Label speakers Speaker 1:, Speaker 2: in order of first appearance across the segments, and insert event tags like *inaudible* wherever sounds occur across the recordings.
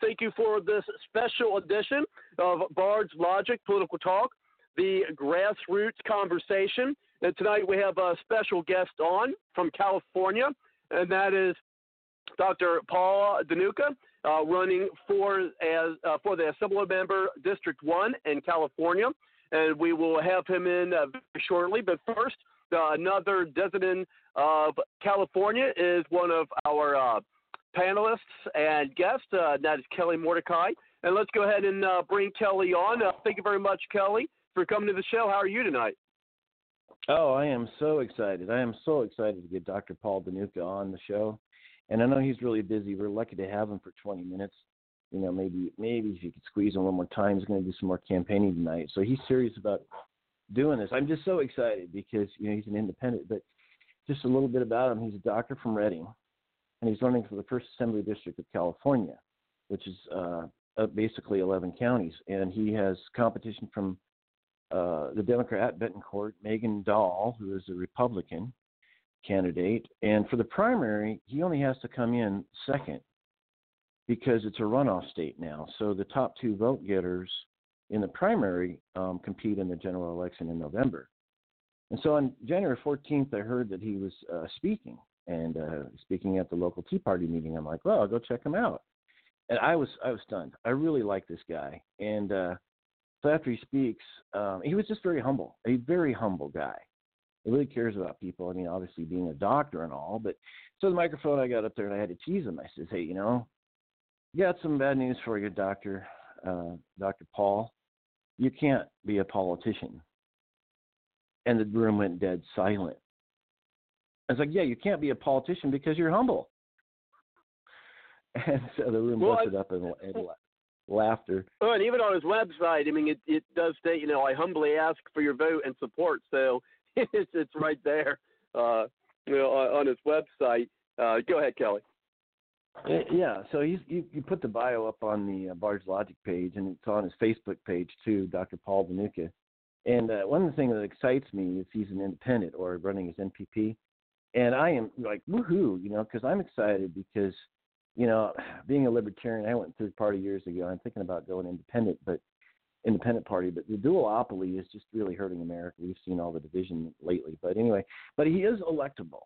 Speaker 1: Thank you for this special edition of Bard's Logic Political Talk, the grassroots conversation. And tonight we have a special guest on from California, and that is Dr. Paul Dhanuka, uh, running for as uh, for the Assembly Member District One in California, and we will have him in uh, shortly. But first, uh, another designant of California is one of our uh, panelists and guests. Uh, that is Kelly Mordecai. And let's go ahead and uh, bring Kelly on. Uh, thank you very much, Kelly, for coming to the show. How are you tonight?
Speaker 2: Oh, I am so excited. I am so excited to get Dr. Paul Dhanuka on the show. And I know he's really busy. We're lucky to have him for 20 minutes. You know, maybe maybe if you could squeeze him one more time, he's going to do some more campaigning tonight. So he's serious about doing this. I'm just so excited because, you know, he's an independent. But just a little bit about him. He's a doctor from Redding, and he's running for the first Assembly District of California, which is uh, uh, basically 11 counties. And he has competition from uh, the Democrat at Betancourt, Megan Dahl, who is a Republican candidate, and for the primary, he only has to come in second because it's a runoff state now. So the top two vote getters in the primary um, compete in the general election in November. And so on January 14th, I heard that he was uh, speaking and uh, speaking at the local Tea Party meeting. I'm like, well, I'll go check him out. And I was I was stunned. I really like this guy. And uh, so after he speaks, um, he was just very humble, a very humble guy. He really cares about people. I mean, obviously being a doctor and all, but so the microphone I got up there and I had to tease him. I says, "Hey, you know, got some bad news for you, Doctor uh, Doctor Paul. You can't be a politician." And the room went dead silent. I was like, "Yeah, you can't be a politician because you're humble." *laughs* And so the room
Speaker 1: Well,
Speaker 2: busted up in, in la- laughter.
Speaker 1: Oh, and even on his website, I mean, it, it does state, you know, I humbly ask for your vote and support. So *laughs* it's it's right there, uh, you know, on, on his website. Uh, go ahead, Kelly.
Speaker 2: Uh, Yeah, so he's you, you put the bio up on the uh, Bard's Logic page, and it's on his Facebook page too, Dr. Paul Dhanuka. And uh, one of the things that excites me is he's an independent or running as NPP, and I am like woohoo, you know, because I'm excited because, you know, *sighs* being a libertarian, I went third party years ago. I'm thinking about going independent, but independent party, but the duopoly is just really hurting America. We've seen all the division lately, but anyway, but he is electable.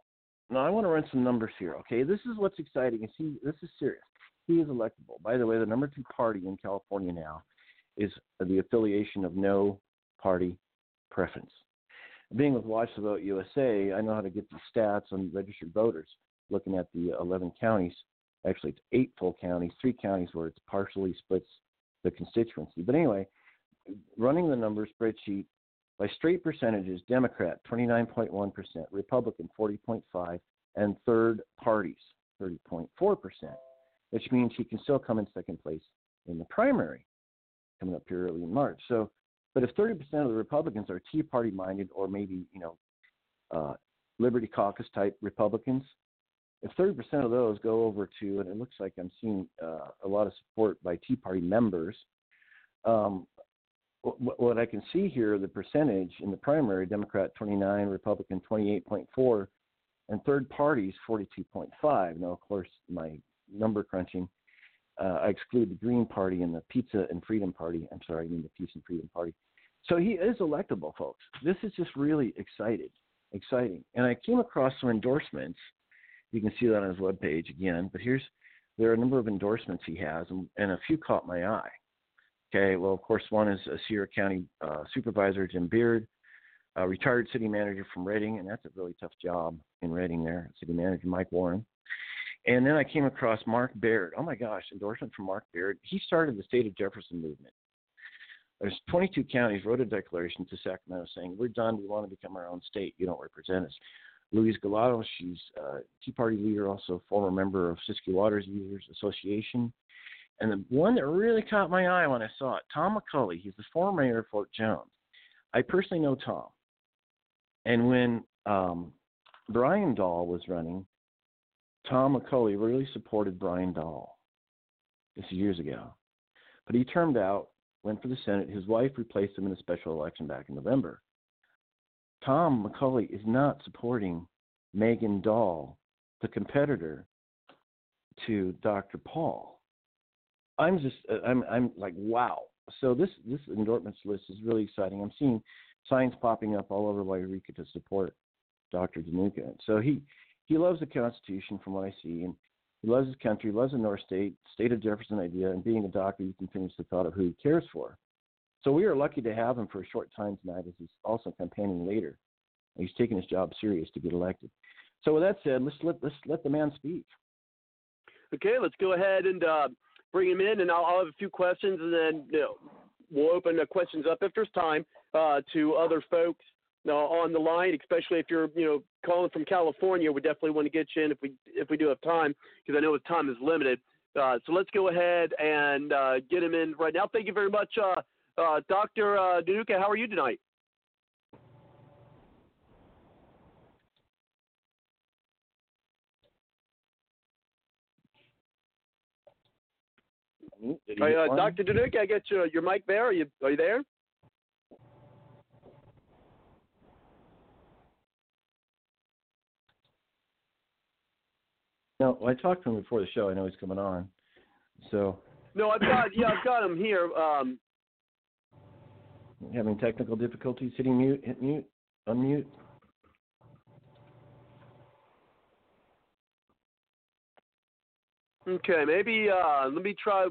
Speaker 2: Now I want to run some numbers here. Okay, this is what's exciting. You see, this is serious. He is electable. By the way, the number two party in California now is the affiliation of no party preference. Being with Watch the Vote USA, I know how to get the stats on registered voters, looking at the 11 counties Actually, it's eight full counties, three counties where it's partially splits the constituency. But anyway, running the number spreadsheet by straight percentages, Democrat 29.1%, Republican 40.5, and third parties 30.4%, which means he can still come in second place in the primary coming up here early in March. So, but if 30% of the Republicans are Tea Party minded or maybe, you know, uh, Liberty Caucus type Republicans, if 30% of those go over to, and it looks like I'm seeing uh, a lot of support by Tea Party members, um, what, what I can see here, the percentage in the primary, Democrat 29, Republican 28.4, and third parties 42.5. Now, of course, my number crunching, uh, I exclude the Green Party and the Pizza and Freedom Party. I'm sorry, I mean the Peace and Freedom Party. So he is electable, folks. This is just really excited, exciting. And I came across some endorsements. You can see that on his webpage again. But here's there are a number of endorsements he has, and, and a few caught my eye. Okay, well, of course, one is a Sierra County uh, Supervisor Jim Beard, a retired city manager from Redding, and that's a really tough job in Redding there, city manager Mike Warren. And then I came across Mark Baird. Oh my gosh, endorsement from Mark Baird. He started the state of Jefferson movement. There's 22 counties wrote a declaration to Sacramento saying, We're done. We want to become our own state. You don't represent us. Louise Galato, she's a Tea Party leader, also former member of Siskiyou Waters Users Association. And the one that really caught my eye when I saw it, Tom McCulley. He's the former mayor of Fort Jones. I personally know Tom. And when um, Brian Dahl was running, Tom McCulley really supported Brian Dahl. This years ago. But he turned out, went for the Senate. His wife replaced him in a special election back in November. Tom McCulley is not supporting Megan Dahl, the competitor to Dr. Paul. I'm just, I'm, I'm like, wow. So this this endorsements list is really exciting. I'm seeing signs popping up all over Eureka to support Dr. Dhanuka. So he he loves the Constitution, from what I see, and he loves his country, loves the North State, state of Jefferson idea, and being a doctor, he continues the thought of who he cares for. So we are lucky to have him for a short time tonight, as he's also campaigning later. He's taking his job serious to get elected. So with that said, let's let let's let the man speak.
Speaker 1: Okay, let's go ahead and uh, bring him in, and I'll, I'll, have a few questions, and then you know, we'll open the questions up if there's time uh, to other folks uh, on the line, especially if you're, you know, calling from California. We definitely want to get you in if we if we do have time, because I know his time is limited. Uh, so let's go ahead and uh, get him in right now. Thank you very much, uh, uh Dr. Uh, Dhanuka. How are you tonight? Hey, uh, Dr. Dhanuka, I get your, your mic there. Are you are you there?
Speaker 2: No, I talked to him before the show. I know he's coming on. So.
Speaker 1: No, I've got yeah, I've got him here. Um,
Speaker 2: having technical difficulties hitting mute, hit mute, unmute.
Speaker 1: Okay, maybe uh, let me try.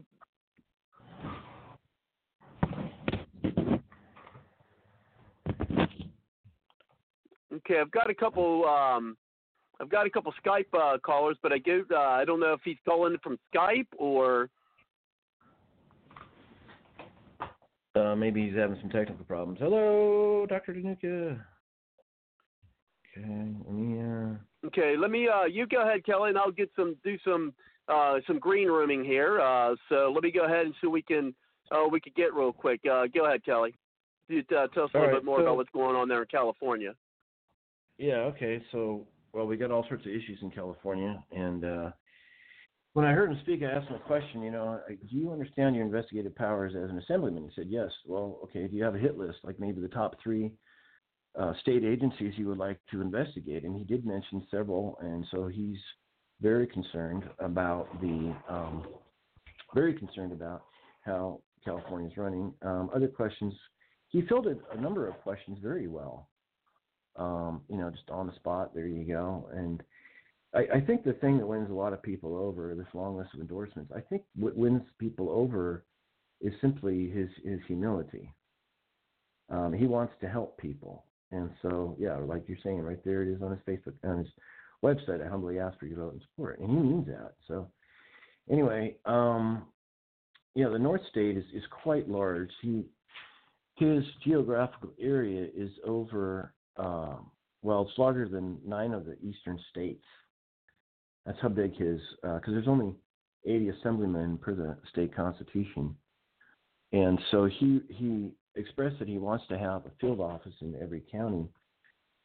Speaker 1: Okay, I've got a couple um, I've got a couple Skype uh, callers, but I give uh, I don't know if he's calling from Skype or.
Speaker 2: Uh, maybe he's having some technical problems. Hello, Dr. Dhanuka. Okay, let me. Uh...
Speaker 1: Okay, let me. Uh, you go ahead, Kelly, and I'll get some do some uh, some green rooming here. Uh, so let me go ahead and see what we can uh, we could get real quick. Uh, go ahead, Kelly. You, uh, tell us a little
Speaker 2: right,
Speaker 1: bit more
Speaker 2: so,
Speaker 1: about what's going on there in California.
Speaker 2: Yeah. Okay. So well, we got all sorts of issues in California, and uh, when I heard him speak, I asked him a question. You know, do you understand your investigative powers as an assemblyman? He said, yes. Well, okay. Do you have a hit list, like maybe the top three uh, state agencies you would like to investigate? And he did mention several, and so he's very concerned about the um, very concerned about how California is running. Um, other questions, he filled a number of questions very well um, you know, just on the spot. There you go. And I, I think the thing that wins a lot of people over, this long list of endorsements, I think what wins people over is simply his his humility. Um, he wants to help people, and so yeah, like you're saying, right there it is on his Facebook on his website. I humbly ask for your vote and support, and he means that. So anyway, um, yeah, the North State is is quite large. He his geographical area is over. Um, well, it's larger than nine of the eastern states. That's how big his because uh, there's only 80 assemblymen per the state constitution, and so he he expressed that he wants to have a field office in every county.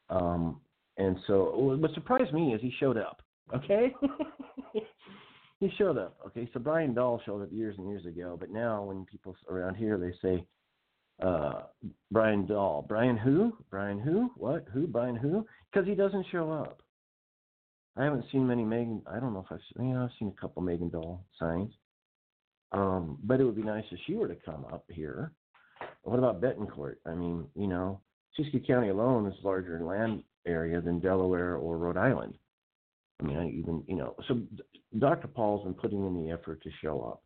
Speaker 2: Um, and so what surprised me is he showed up. Okay, *laughs* he showed up. Okay, so Brian Dahl showed up years and years ago, but now when people around here they say uh, Brian Dahl, Brian who? Brian who? What? Who? Brian who? Because he doesn't show up. I haven't seen many Megan. I don't know if I've seen. You know, I've seen a couple Megan Dahl signs. Um, but it would be nice if she were to come up here. What about Betancourt? I mean, you know, Siskiyou County alone is larger in land area than Delaware or Rhode Island. I mean, I even you know, so Dr. Paul's been putting in the effort to show up,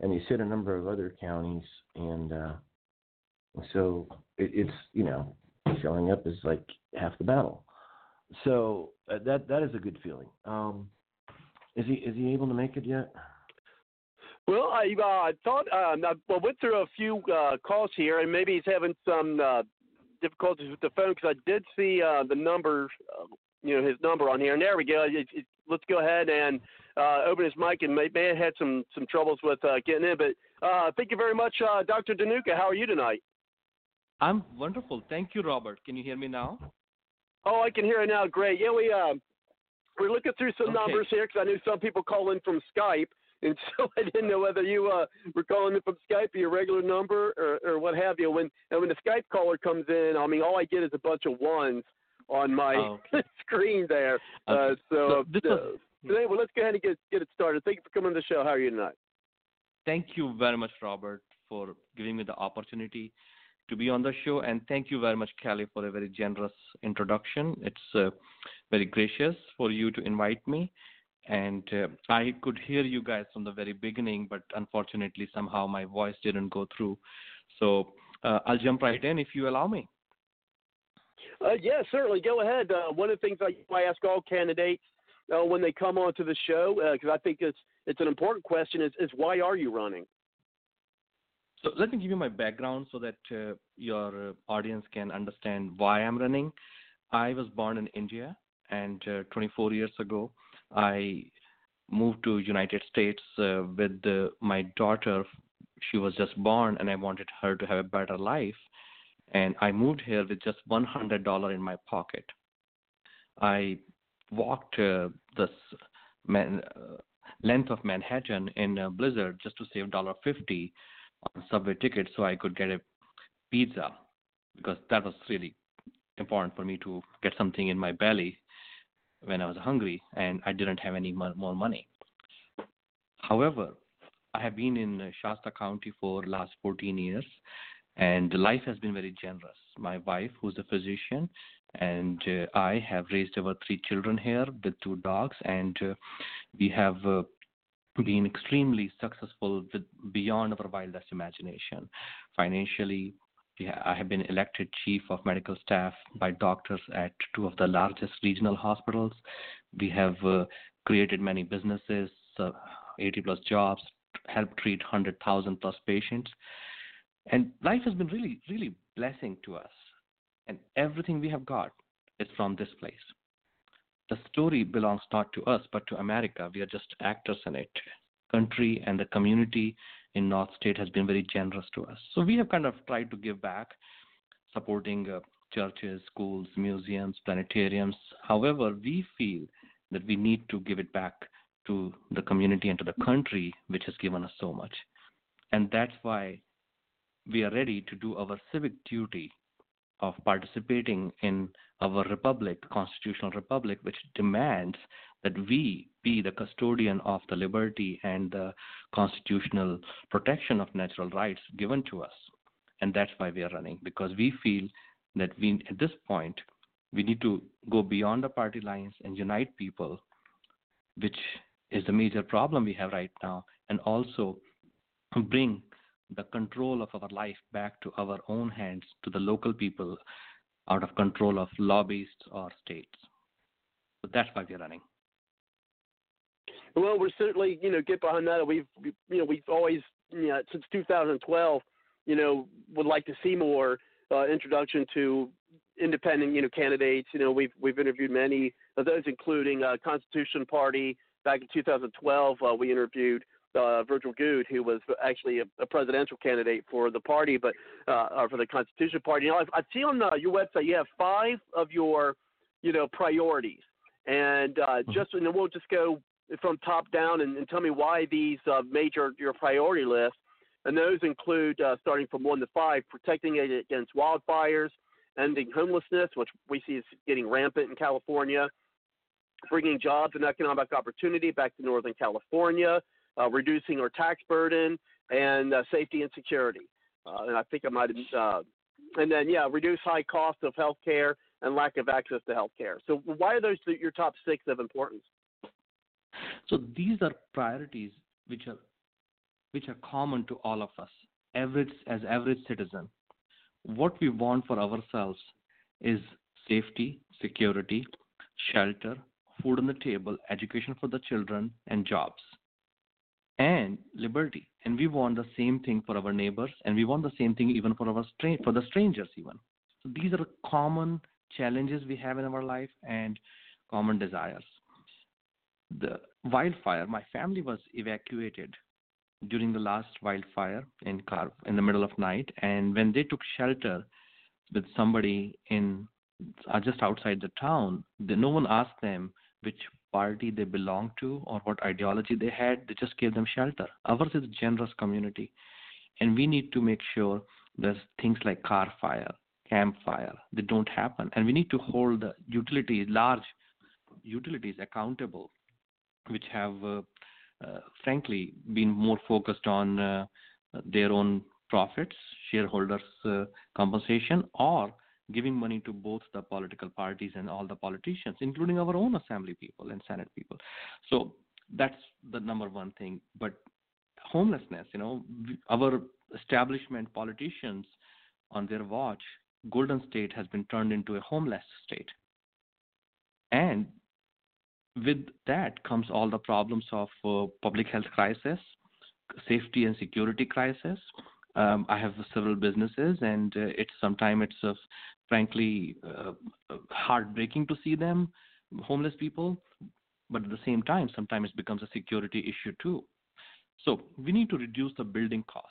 Speaker 2: and he's hit a number of other counties, and uh, so it, it's you know, showing up is like half the battle. So uh, that that is a good feeling. Um, is he is he able to make it yet?
Speaker 1: Well, I uh, thought um, I went through a few uh, calls here, and maybe he's having some uh, difficulties with the phone because I did see uh, the number, uh, you know, his number on here. And there we go. It, it, let's go ahead and uh, open his mic. And may, may have had some some troubles with uh, getting in, but uh, thank you very much, uh, Dr. Dhanuka. How are you tonight?
Speaker 3: I'm wonderful. Thank you, Robert. Can you hear me now?
Speaker 1: Oh, I can hear it now. Great. Yeah, we uh, we're looking through some okay. numbers here because I knew some people call in from Skype, and *laughs* so I didn't know whether you uh, were calling in from Skype or your regular number or, or what have you. When and when the Skype caller comes in, I mean, all I get is a bunch of ones on my oh, okay. *laughs* screen there. Okay. Uh, so, so uh, today, well, let's go ahead and get get it started. Thank you for coming to the show. How are you tonight?
Speaker 3: Thank you very much, Robert, for giving me the opportunity to be on the show, and thank you very much, Kelly, for a very generous introduction. It's uh, very gracious for you to invite me and uh, I could hear you guys from the very beginning, but unfortunately, somehow my voice didn't go through. So uh, I'll jump right in if you allow me.
Speaker 1: Uh, yeah, certainly. Go ahead. Uh, one of the things I, I ask all candidates uh, when they come onto the show, because uh, I think it's it's an important question, is, is why are you running?
Speaker 3: So let me give you my background so that uh, your audience can understand why I'm running. I was born in India, and 24 years ago, I moved to United States uh, with the, my daughter. She was just born, and I wanted her to have a better life. And I moved here with just one hundred dollar in my pocket. I walked uh, this man, uh, length of Manhattan in a blizzard just to save dollar fifty on subway ticket so I could get a pizza because that was really important for me to get something in my belly when I was hungry and I didn't have any more money. However, I have been in Shasta County for last 14 years and life has been very generous. My wife, who's a physician, and uh, I have raised our three children here with two dogs, and uh, we have uh, been extremely successful with beyond our wildest imagination. Financially, I have been elected chief of medical staff by doctors at two of the largest regional hospitals. We have uh, created many businesses, uh, 80 plus jobs, helped treat 100,000 plus patients. And life has been really, really blessing to us. And everything we have got is from this place. The story belongs not to us, but to America. We are just actors in it. Country and the community in North State has been very generous to us. So we have kind of tried to give back, supporting uh, churches, schools, museums, planetariums. However, we feel that we need to give it back to the community and to the country, which has given us so much. And that's why we are ready to do our civic duty of participating in our republic, constitutional republic, which demands that we be the custodian of the liberty and the constitutional protection of natural rights given to us. And that's why we are running, because we feel that we, at this point, we need to go beyond the party lines and unite people, which is the major problem we have right now, and also bring the control of our life back to our own hands, to the local people, out of control of lobbyists or states. So that's why we're running.
Speaker 1: Well, we're certainly you know get behind that. We've you know we've always you know since 2012 you know would like to see more uh, introduction to independent you know candidates. You know we've we've interviewed many of those, including uh, Constitution Party. Back in 2012, uh, we interviewed uh, Virgil Goode, who was actually a, a, presidential candidate for the party, but uh, or for the Constitution Party. You know, I've, I've seen on uh, your website you have five of your, you know, priorities, and uh, mm-hmm. just and we'll just go from top down and, and tell me why these uh, major your priority list. And those include uh, starting from one to five, protecting it against wildfires, ending homelessness, which we see is getting rampant in California, bringing jobs and economic opportunity back to Northern California, uh, reducing our tax burden, and uh, safety and security. Uh, and I think I might have, uh, and then, yeah, reduce high cost of health care and lack of access to health care. So, why are those your top six of importance?
Speaker 3: So, these are priorities which are which are common to all of us, average as average citizen. What we want for ourselves is safety, security, shelter, food on the table, education for the children, and jobs and liberty. And we want the same thing for our neighbors, and we want the same thing even for our stra- for the strangers even. So these are common challenges we have in our life and common desires. The wildfire. My family was evacuated during the last wildfire in Carr in the middle of night, and when they took shelter with somebody in uh, just outside the town, no one asked them which party they belong to or what ideology they had. They just gave them shelter. Ours is a generous community, and we need to make sure there's things like Carr fire, campfire, they don't happen, and we need to hold the utilities, large utilities, accountable, which have, uh, uh, frankly, been more focused on uh, their own profits, shareholders' uh, compensation, or giving money to both the political parties and all the politicians, including our own assembly people and senate people. So that's the number one thing. But homelessness, you know, our establishment politicians on their watch, Golden State has been turned into a homeless state. And with that comes all the problems of uh, public health crisis, safety and security crisis, um, I have several businesses, and uh, it's sometimes it's uh, frankly uh, heartbreaking to see them, homeless people, but at the same time, sometimes it becomes a security issue too. So we need to reduce the building cost.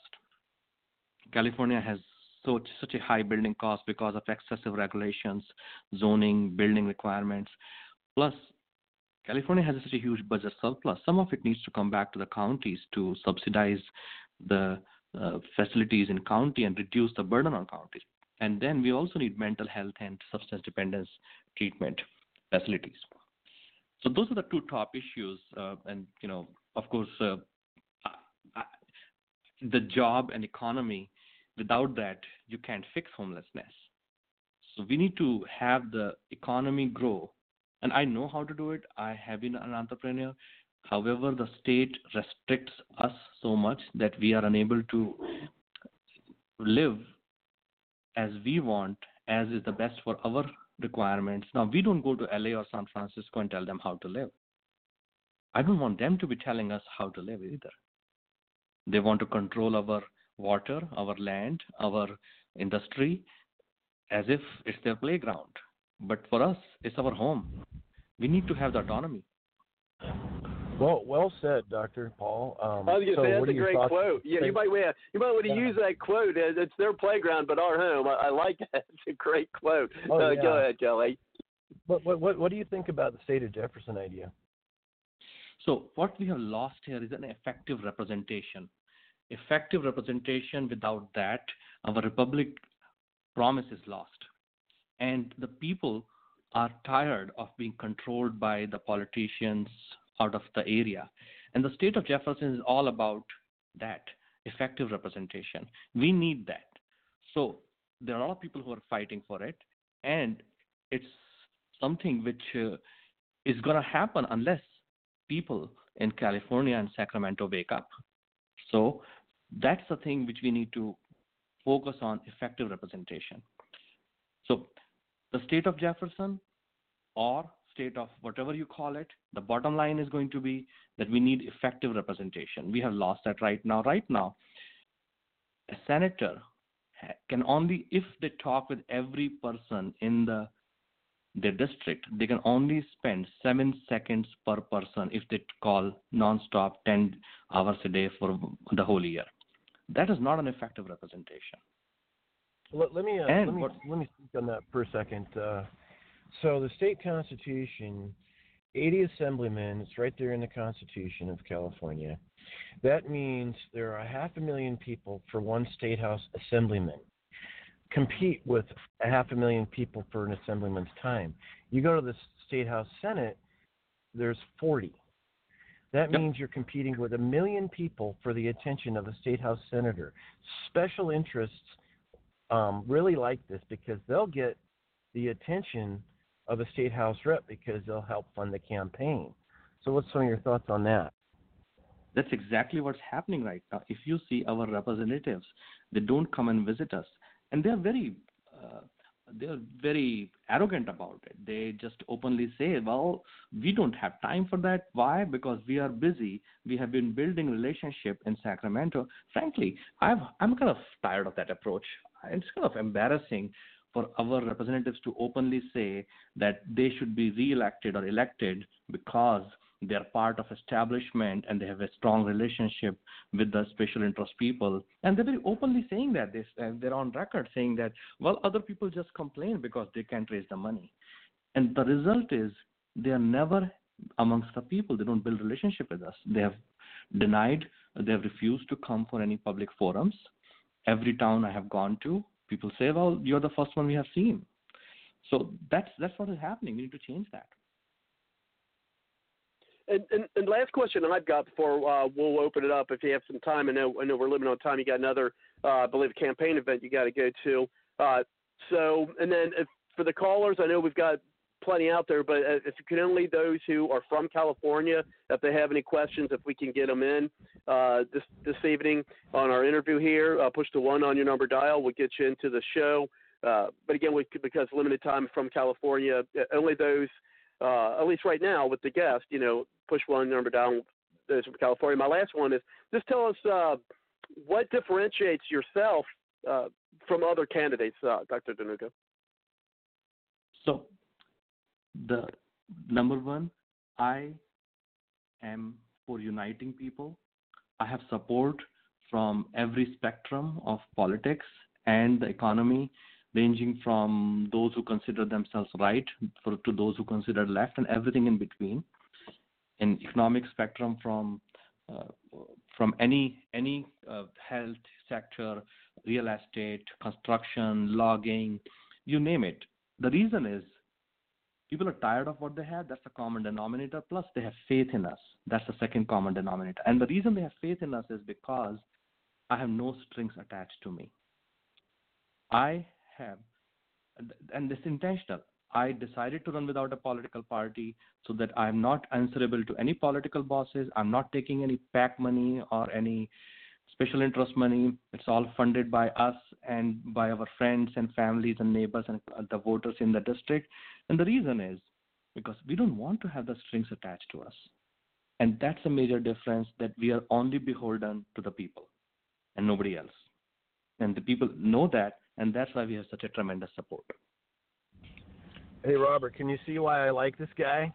Speaker 3: California has so such a high building cost because of excessive regulations, zoning, building requirements. Plus, California has such a huge budget surplus. Some of it needs to come back to the counties to subsidize the uh, facilities in county and reduce the burden on counties. And then we also need mental health and substance dependence treatment facilities. So those are the two top issues. Uh, and, you know, of course, uh, I, the job and economy, without that, you can't fix homelessness. So we need to have the economy grow. And I know how to do it. I have been an entrepreneur. However, the state restricts us so much that we are unable to live as we want, as is the best for our requirements. Now, we don't go to LA or San Francisco and tell them how to live. I don't want them to be telling us how to live either. They want to control our water, our land, our industry as if it's their playground. But for us, it's our home. We need to have the autonomy.
Speaker 2: Well, well said, Doctor Paul.
Speaker 1: Um, I was going to so say that's a great quote. Yeah, you might yeah, you might want to use that quote. It's their playground, but our home. I, I like that. *laughs* It's a great quote. Oh, uh, yeah. Go ahead, Kelly.
Speaker 2: What, what what what do you think about the state of Jefferson idea?
Speaker 3: So what we have lost here is an effective representation. Effective representation. Without that, our republic promise is lost, and the people are tired of being controlled by the politicians out of the area. And the state of Jefferson is all about that effective representation. We need that. So there are a lot of people who are fighting for it, and it's something which uh, is going to happen unless people in California and Sacramento wake up. So that's the thing which we need to focus on effective representation. So the state of Jefferson or state of whatever you call it, the bottom line is going to be that we need effective representation. We have lost that right now. Right now, a senator can only, if they talk with every person in the their district, they can only spend seven seconds per person if they call nonstop 10 hours a day for the whole year. That is not an effective representation.
Speaker 2: Let, let me uh, let me what, let me speak on that for a second. Uh, so the state constitution, 80 assemblymen. It's right there in the Constitution of California. That means there are a half a million people for one state house assemblyman compete with a half a million people for an assemblyman's time. You go to the state house senate, there's 40. That yep. means you're competing with a million people for the attention of a state house senator. Special interests um, really like this because they'll get the attention of a state house rep because they'll help fund the campaign. So, what's some of your thoughts on that?
Speaker 3: That's exactly what's happening right now. If you see our representatives, they don't come and visit us and they're very uh, they're very arrogant about it. They just openly say, "Well, we don't have time for that. Why? Because we are busy. We have been building relationship in Sacramento." Frankly, I've, I'm kind of tired of that approach. It's kind of embarrassing for our representatives to openly say that they should be re-elected or elected because they're part of establishment and they have a strong relationship with the special interest people. And they're very openly saying that. They, uh, they're on record saying that well other people just complain because they can't raise the money. And the result is they are never amongst the people. They don't build relationship with us. They have denied they have refused to come for any public forums. Every town i have gone to people say well you're the first one we have seen so that's that's what is happening we need to change that
Speaker 1: and, and, and last question I've got before uh, we'll open it up if you have some time. I know I know we're limited on time. You got another, uh, I believe, campaign event you got to go to. Uh, so, and then if, for the callers, I know we've got plenty out there, but uh, if you can only those who are from California, if they have any questions, if we can get them in uh, this this evening on our interview here, uh, push the one on your number dial. We'll get you into the show. Uh, but again, we, because limited time from California, uh, only those, uh, at least right now with the guest, you know, push one number down. Those from California. My last one is just tell us what differentiates yourself from other candidates, Dr. Dhanuka.
Speaker 3: So, the number one, I am for uniting people. I have support from every spectrum of politics and the economy, ranging from those who consider themselves right for, to those who consider left, and everything in between in economic spectrum from uh, from any any uh, health sector, real estate, construction, logging, you name it. The reason is people are tired of what they have. That's a common denominator. Plus, they have faith in us. That's the second common denominator. And the reason they have faith in us is because I have no strings attached to me. I have, and this is intentional. I decided to run without a political party so that I'm not answerable to any political bosses. I'm not taking any PAC money or any special interest money. It's all funded by us and by our friends and families and neighbors and the voters in the district. And the reason is because we don't want to have the strings attached to us. And that's a major difference that we are only beholden to the people and nobody else. And the people know that, and that's why we have such a tremendous support.
Speaker 2: Hey, Robert, can you see why I like this guy?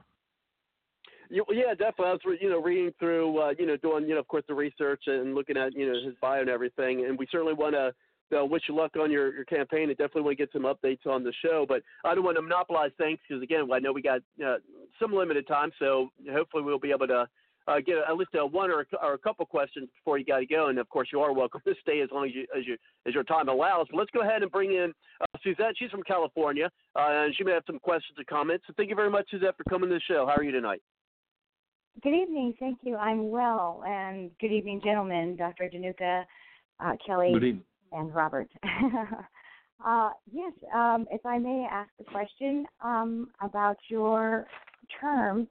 Speaker 1: Yeah, definitely. I was, re- you know, reading through, uh, you know, doing, you know, of course, the research and looking at, you know, his bio and everything. And we certainly want to uh, wish you luck on your, your campaign and definitely want to get some updates on the show. But I don't want to monopolize things because, again, I know we got uh, some limited time. So hopefully we'll be able to uh, get at least a one or a, or a couple questions before you got to go. And of course, you are welcome *laughs* to stay as long as you as you as your time allows. But let's go ahead and bring in uh, Suzette. She's from California, uh, and she may have some questions or comments. So thank you very much, Suzette, for coming to the show. How are you tonight?
Speaker 4: Good evening. Thank you. I'm well, and good evening, gentlemen. Dr. Dhanuka, uh, Kelly, and Robert. *laughs* uh, yes, um, if I may ask a question um, about your term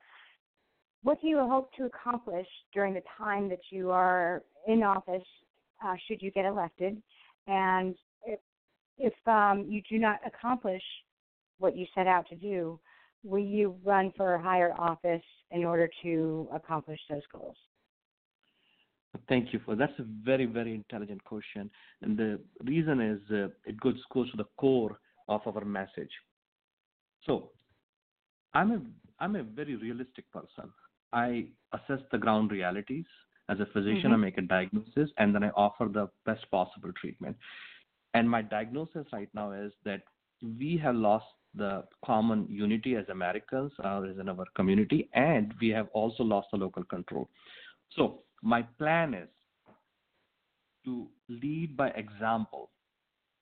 Speaker 4: what do you hope to accomplish during the time that you are in office, uh, should you get elected? And if, if um, you do not accomplish what you set out to do, will you run for a higher office in order to accomplish those goals?
Speaker 3: Thank you for that's a very very intelligent question, and the reason is uh, it goes goes to the core of our message. So, I'm a I'm a very realistic person. I assess the ground realities as a physician. Mm-hmm. I make a diagnosis and then I offer the best possible treatment. And my diagnosis right now is that we have lost the common unity as Americans, uh, as in our community, and we have also lost the local control. So my plan is to lead by example,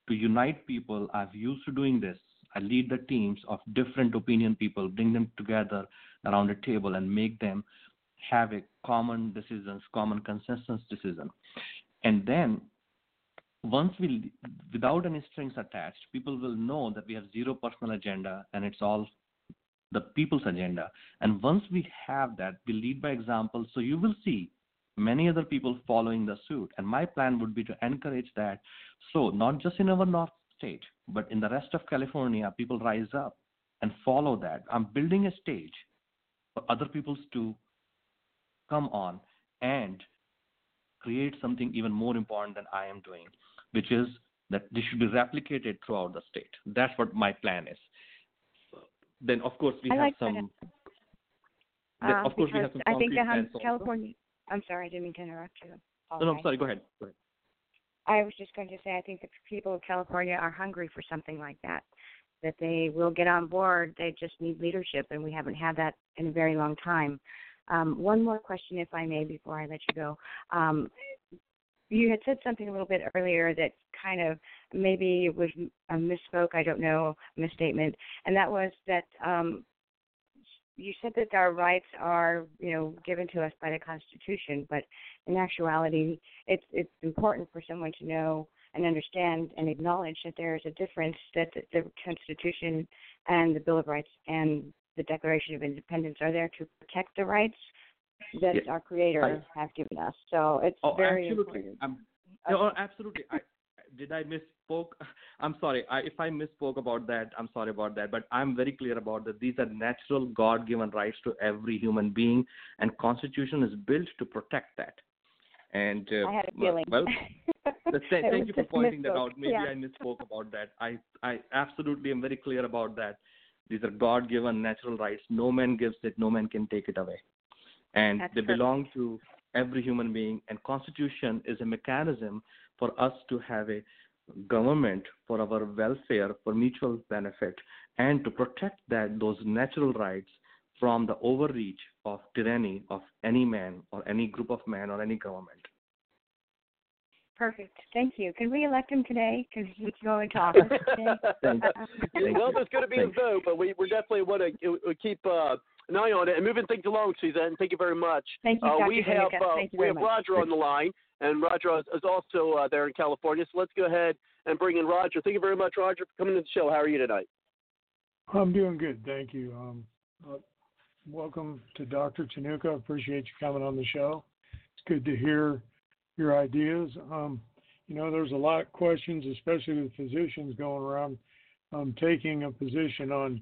Speaker 3: to unite people. I've used to doing this. I lead the teams of different opinion people, bring them together around a table and make them have a common decisions, common consensus decision. And then once we, without any strings attached, people will know that we have zero personal agenda and it's all the people's agenda. And once we have that, we lead by example. So you will see many other people following the suit. And my plan would be to encourage that. So not just in our North State, but in the rest of California, people rise up and follow that. I'm building a stage for other people to come on and create something even more important than I am doing which is that this should be replicated throughout the state. That's what my plan is. Then, of course, we
Speaker 4: I
Speaker 3: have
Speaker 4: like
Speaker 3: some.
Speaker 4: Then, uh,
Speaker 3: of course, we have some
Speaker 4: I think
Speaker 3: that
Speaker 4: California. I'm sorry, I didn't mean to interrupt you.
Speaker 3: No, no, I'm sorry. Go ahead. Go ahead.
Speaker 4: I was just going to say, I think the people of California are hungry for something like that. That they will get on board. They just need leadership, and we haven't had that in a very long time. Um, one more question, if I may, before I let you go. Um, you had said something a little bit earlier that kind of maybe was a misspoke, I don't know, misstatement, and that was that um, you said that our rights are, you know, given to us by the Constitution, but in actuality, it's it's important for someone to know and understand and acknowledge that there is a difference that the, the Constitution and the Bill of Rights and the Declaration of Independence are there to protect the rights that yes. our Creator I, has given us. So it's
Speaker 3: oh,
Speaker 4: very
Speaker 3: absolutely.
Speaker 4: important.
Speaker 3: No, absolutely. I, did I misspoke? *laughs* I'm sorry. I, if I misspoke about that, I'm sorry about that. But I'm very clear about that. These are natural, God-given rights to every human being, and Constitution is built to protect that. And uh,
Speaker 4: I had a feeling.
Speaker 3: Well, *laughs* thank you for pointing
Speaker 4: misspoke.
Speaker 3: that out. Maybe
Speaker 4: yeah.
Speaker 3: I misspoke about that. I, I absolutely am very clear about that. These are God-given natural rights. No man gives it. No man can take it away and
Speaker 4: That's
Speaker 3: they belong to every human being and constitution is a mechanism for us to have a government for our welfare for mutual benefit and to protect that those natural rights from the overreach of tyranny of any man or any group of men or any government
Speaker 4: Perfect. Thank you. Can we elect him today? Because he's going to *laughs* office today. *laughs*
Speaker 1: well, there's going to be
Speaker 3: Thank
Speaker 1: a vote, but we, we definitely want to keep uh, an eye on it and moving things along, Suzanne. Thank you very much.
Speaker 4: Thank you,
Speaker 1: uh,
Speaker 4: Dr.
Speaker 1: we have uh, we have
Speaker 4: much.
Speaker 1: Roger on the line, and Roger is also uh, there in California. So let's go ahead and bring in Roger. Thank you very much, Roger, for coming to the show. How are you tonight?
Speaker 5: I'm doing good, thank you. Um, uh, welcome to Dr. Dhanuka. Appreciate you coming on the show. It's good to hear your ideas. Um, you know, there's a lot of questions, especially with physicians going around um, taking a position on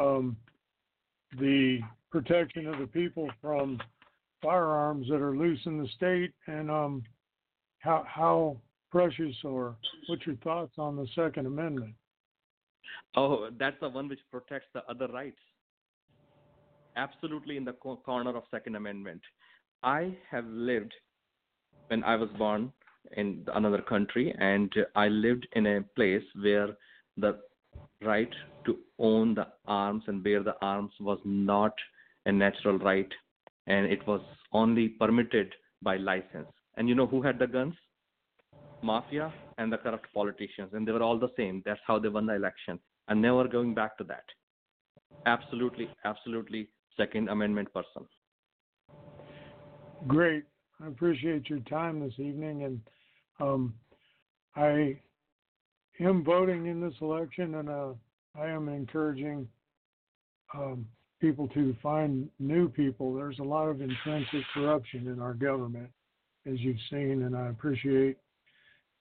Speaker 5: um, the protection of the people from firearms that are loose in the state, and um, how how precious or what's your thoughts on the Second Amendment?
Speaker 3: Oh, that's the one which protects the other rights. Absolutely in the corner of Second Amendment. I have lived when I was born in another country, and I lived in a place where the right to own the arms and bear the arms was not a natural right, and it was only permitted by license. And you know who had the guns? Mafia and the corrupt politicians, and they were all the same. That's how they won the election. And never going back to that. Absolutely, absolutely, Second Amendment person.
Speaker 5: Great. I appreciate your time this evening, and um, I am voting in this election, and uh, I am encouraging um, people to find new people. There's a lot of intrinsic corruption in our government, as you've seen, and I appreciate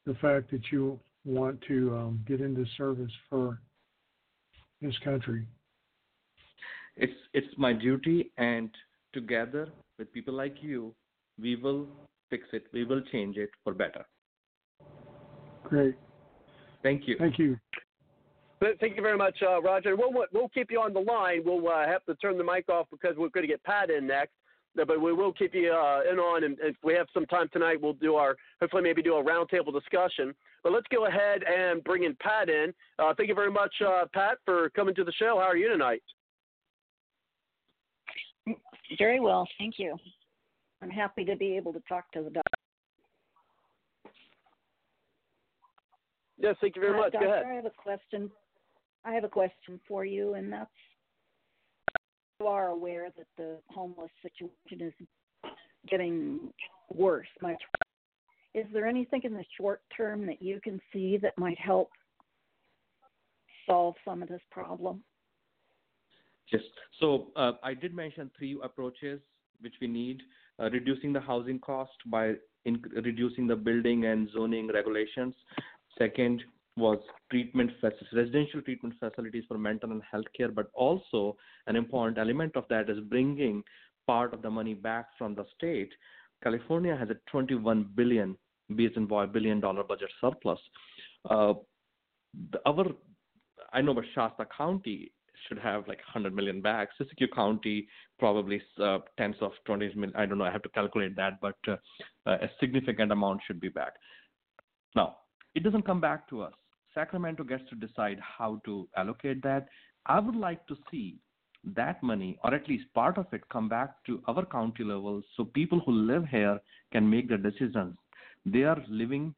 Speaker 5: the fact that you want to um, get into service for this country.
Speaker 3: it's it's my duty, and together with people like you, we will fix it. We will change it for better.
Speaker 5: Great.
Speaker 3: Thank you.
Speaker 5: Thank you.
Speaker 1: Thank you very much, uh, Roger. We'll we'll keep you on the line. We'll uh, have to turn the mic off because we're going to get Pat in next. But we will keep you uh, in on, and if we have some time tonight, we'll do our hopefully maybe do a roundtable discussion. But let's go ahead and bring in Pat in. Uh, thank you very much, uh, Pat, for coming to the show. How are you tonight?
Speaker 6: Very well, thank you. I'm happy to be able to talk to the doctor.
Speaker 1: Yes, thank you very
Speaker 6: uh,
Speaker 1: much.
Speaker 6: Doctor,
Speaker 1: Go ahead.
Speaker 6: I have a question. I have a question for you, and that's you are aware that the homeless situation is getting worse, much. Is there anything in the short term that you can see that might help solve some of this problem?
Speaker 3: Yes. So uh, I did mention three approaches which we need: uh, reducing the housing cost by in- reducing the building and zoning regulations. Second was treatment residential treatment facilities for mental and health care, but also an important element of that is bringing part of the money back from the state. California has a 21 billion, billion dollar budget surplus. Uh, the, our, I know, but Shasta County should have like 100 million back. Siskiyou County probably uh, tens of 20 million. I don't know. I have to calculate that, but uh, a significant amount should be back. Now, it doesn't come back to us. Sacramento gets to decide how to allocate that. I would like to see that money, or at least part of it, come back to our county level so people who live here can make the decisions. They are living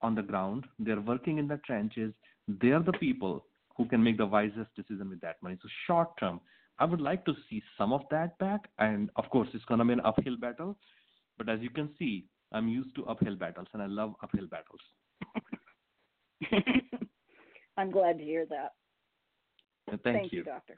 Speaker 3: on the ground, they're working in the trenches, they're the people who can make the wisest decision with that money. So, short term, I would like to see some of that back. And of course, it's going to be an uphill battle. But as you can see, I'm used to uphill battles and I love uphill battles. *laughs*
Speaker 6: I'm glad to hear that.
Speaker 3: Thank,
Speaker 6: thank
Speaker 3: you.
Speaker 6: you, doctor.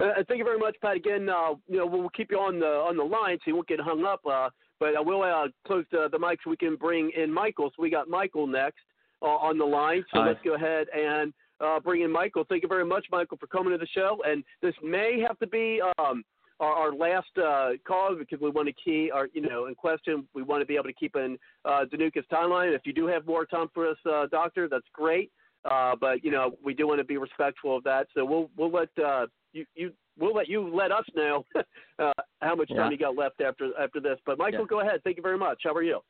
Speaker 1: Uh, thank you very much, Pat. Again, uh, you know we'll keep you on the on the line so you won't get hung up. Uh, but I will uh, close the, the mic so we can bring in Michael. So we got Michael next uh, on the line. So
Speaker 3: Hi.
Speaker 1: let's go ahead and uh, bring in Michael. Thank you very much, Michael, for coming to the show. And this may have to be um, our, our last uh, call because we want to key our you know in question. We want to be able to keep in uh, Dhanuka's timeline. If you do have more time for us, uh, Doctor, that's great. Uh, but you know we do want to be respectful of that. So we'll we'll let uh, you you we'll let you let us know *laughs* uh, how much
Speaker 3: Yeah.
Speaker 1: time you got left after after this. But Michael,
Speaker 3: Yeah.
Speaker 1: go ahead. Thank you very much. How are you?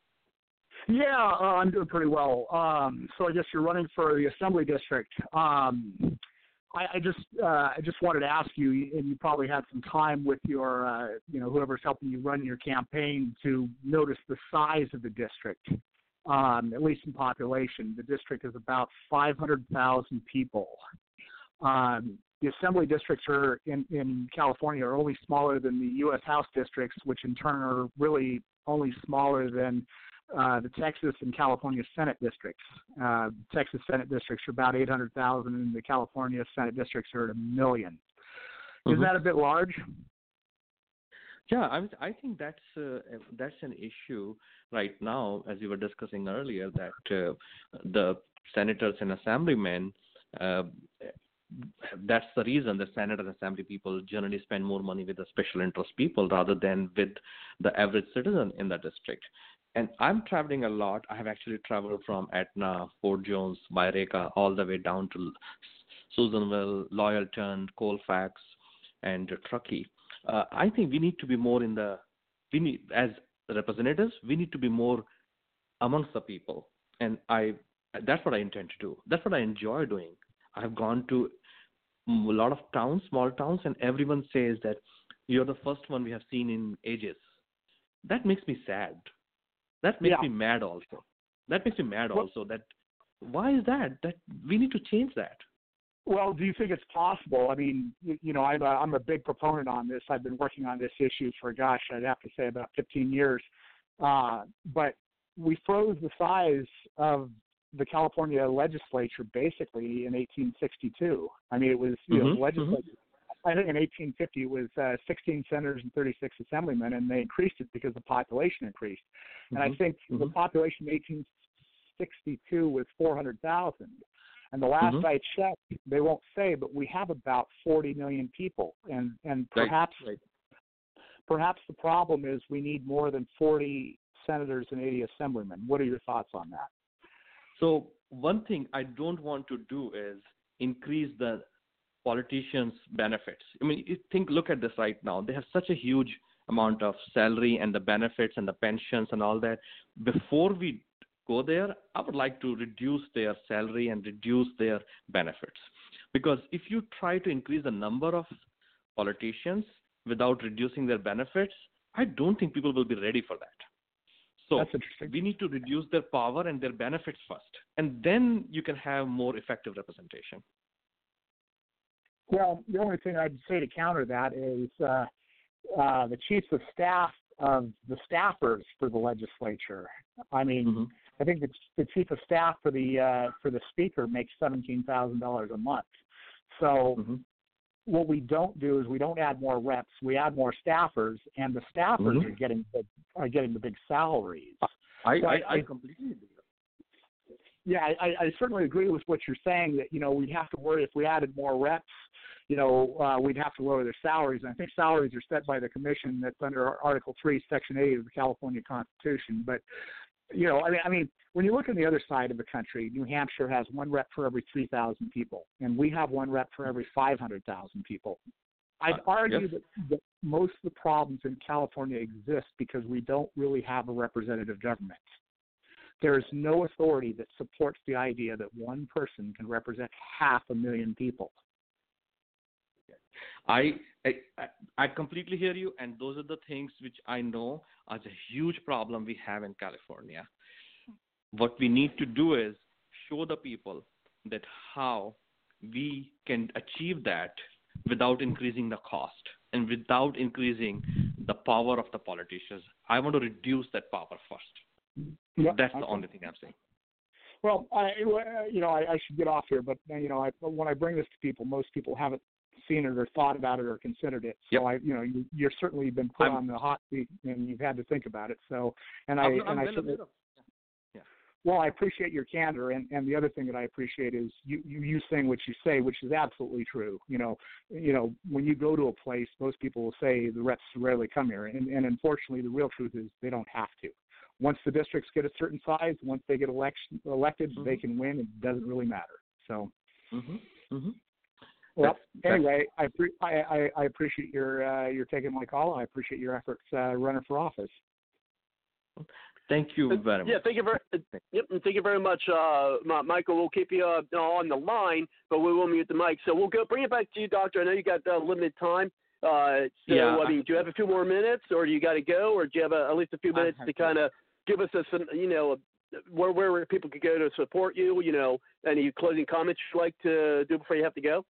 Speaker 7: Yeah, uh, I'm doing pretty well. Um, so I guess you're running for the assembly district. Um, I, I just uh, I just wanted to ask you, and you probably had some time with your uh, you know whoever's helping you run your campaign to notice the size of the district. Um, at least in population, the district is about 500,000 people. Um, the assembly districts are in, in California are only smaller than the U.S. House districts, which in turn are really only smaller than uh, the Texas and California Senate districts. Uh, Texas Senate districts are about 800,000, and the California Senate districts are at a 1000000 Is
Speaker 3: Mhm.
Speaker 7: that a bit large?
Speaker 3: Yeah, I I think that's uh, that's an issue right now, as you were discussing earlier, that uh, the senators and assemblymen. Uh, that's the reason the Senate and Assembly people generally spend more money with the special interest people rather than with the average citizen in the district. And I'm traveling a lot. I have actually traveled from Etna, Fort Jones, Yreka, all the way down to Susanville, Loyalton, Colfax, and Truckee. Uh, I think we need to be more in the we need as representatives we need to be more amongst the people, and I that's what I intend to do. That's what I enjoy doing. I've gone to a lot of towns, small towns, and everyone says that you're the first one we have seen in ages. That makes me sad. That makes
Speaker 7: Yeah.
Speaker 3: me mad also. That makes me mad
Speaker 7: Well-
Speaker 3: also. That why is that? That we need to change that.
Speaker 7: Well, do you think it's possible? I mean, you, you know, I'm a, I'm a big proponent on this. I've been working on this issue for, gosh, I'd have to say about 15 years. Uh, but we froze the size of the California legislature basically in 1862. I mean, it was you know,
Speaker 3: Mhm,
Speaker 7: the legislature. I think in 1850 it was uh, 16 senators and 36 assemblymen, and they increased it because the population increased. And I
Speaker 3: Mhm,
Speaker 7: think the
Speaker 3: mhm.
Speaker 7: population in 1862 was 400,000. And the last
Speaker 3: Mhm.
Speaker 7: I checked, they won't say, but we have about 40 million people, and and perhaps
Speaker 3: right.
Speaker 7: perhaps the problem is we need more than 40 senators and 80 assemblymen. What are your thoughts on that?
Speaker 3: So one thing I don't want to do is increase the politicians' benefits. I mean, you think, look at this right now. They have such a huge amount of salary and the benefits and the pensions and all that. Before we go there, I would like to reduce their salary and reduce their benefits. Because if you try to increase the number of politicians without reducing their benefits, I don't think people will be ready for that. So we need to reduce their power and their benefits first, and then you can have more effective representation.
Speaker 7: Well, the only thing I'd say to counter that is uh, uh, the chiefs of staff of the staffers for the legislature. I mean,
Speaker 3: Mm-hmm.
Speaker 7: I think the, the chief of staff for the uh, for the speaker makes seventeen thousand dollars a month. So
Speaker 3: Mm-hmm.
Speaker 7: what we don't do is we don't add more reps. We add more staffers, and the staffers
Speaker 3: Mhm.
Speaker 7: are getting the, are getting the big salaries.
Speaker 3: I,
Speaker 7: So
Speaker 3: I,
Speaker 7: I-
Speaker 3: I
Speaker 7: I-
Speaker 3: completely agree.
Speaker 7: Yeah, I, I certainly agree with what you're saying that you know we'd have to worry if we added more reps, you know, uh, we'd have to lower their salaries. And I think salaries are set by the commission that's under Article Three, Section Eight of the California Constitution. But you know, I mean, I mean, when you look on the other side of the country, New Hampshire has one rep for every three thousand people, and we have one rep for every five hundred thousand people. I'd
Speaker 3: Uh,
Speaker 7: argue
Speaker 3: yes.
Speaker 7: that, that most of the problems in California exist because we don't really have a representative government. There is no authority that supports the idea that one person can represent half a million people.
Speaker 3: I, I I completely hear you, and those are the things which I know are a huge problem we have in California. What we need to do is show the people that how we can achieve that without increasing the cost and without increasing the power of the politicians. I want to reduce that power first.
Speaker 7: Yeah,
Speaker 3: That's the only thing I'm saying.
Speaker 7: Well, I, uh, you know, I, I should get off here, but you know, I, when I bring this to people, most people haven't seen it or thought about it or considered it. So
Speaker 3: Yep.
Speaker 7: I, you know, you, you're certainly been put
Speaker 3: I'm-
Speaker 7: on the hot seat and you've had to think about it. So, and I,
Speaker 3: I'm,
Speaker 7: and
Speaker 3: I'm
Speaker 7: I certainly,
Speaker 3: aware
Speaker 7: well, I appreciate your candor, and and the other thing that I appreciate is you you, you saying what you say, which is absolutely true. You know, you know, when you go to a place, most people will say the reps rarely come here, and and unfortunately, the real truth is they don't have to. Once the districts get a certain size, once they get election elected, they
Speaker 3: Mhm.
Speaker 7: can win. It doesn't really matter. So,
Speaker 3: hmm hmm
Speaker 7: well,
Speaker 3: That's- that's-
Speaker 7: anyway, I, pre- I I I appreciate your uh, your taking my call. I appreciate your efforts uh, running for office.
Speaker 3: Thank you very much.
Speaker 1: Yeah, thank you very. Yep, thank you very much, uh, Michael. We'll keep you uh, on the line, but we will mute the mic. So we'll go bring it back to you, Doctor. I know you got uh, limited time. Uh, so
Speaker 3: Yeah,
Speaker 1: I mean, do you have a few more minutes, or do you got to go, or do you have a, at least a few minutes to
Speaker 3: to.
Speaker 1: kind of give us a, you know, where where people could go to support you? You know, any closing comments you'd like to do before you have to go?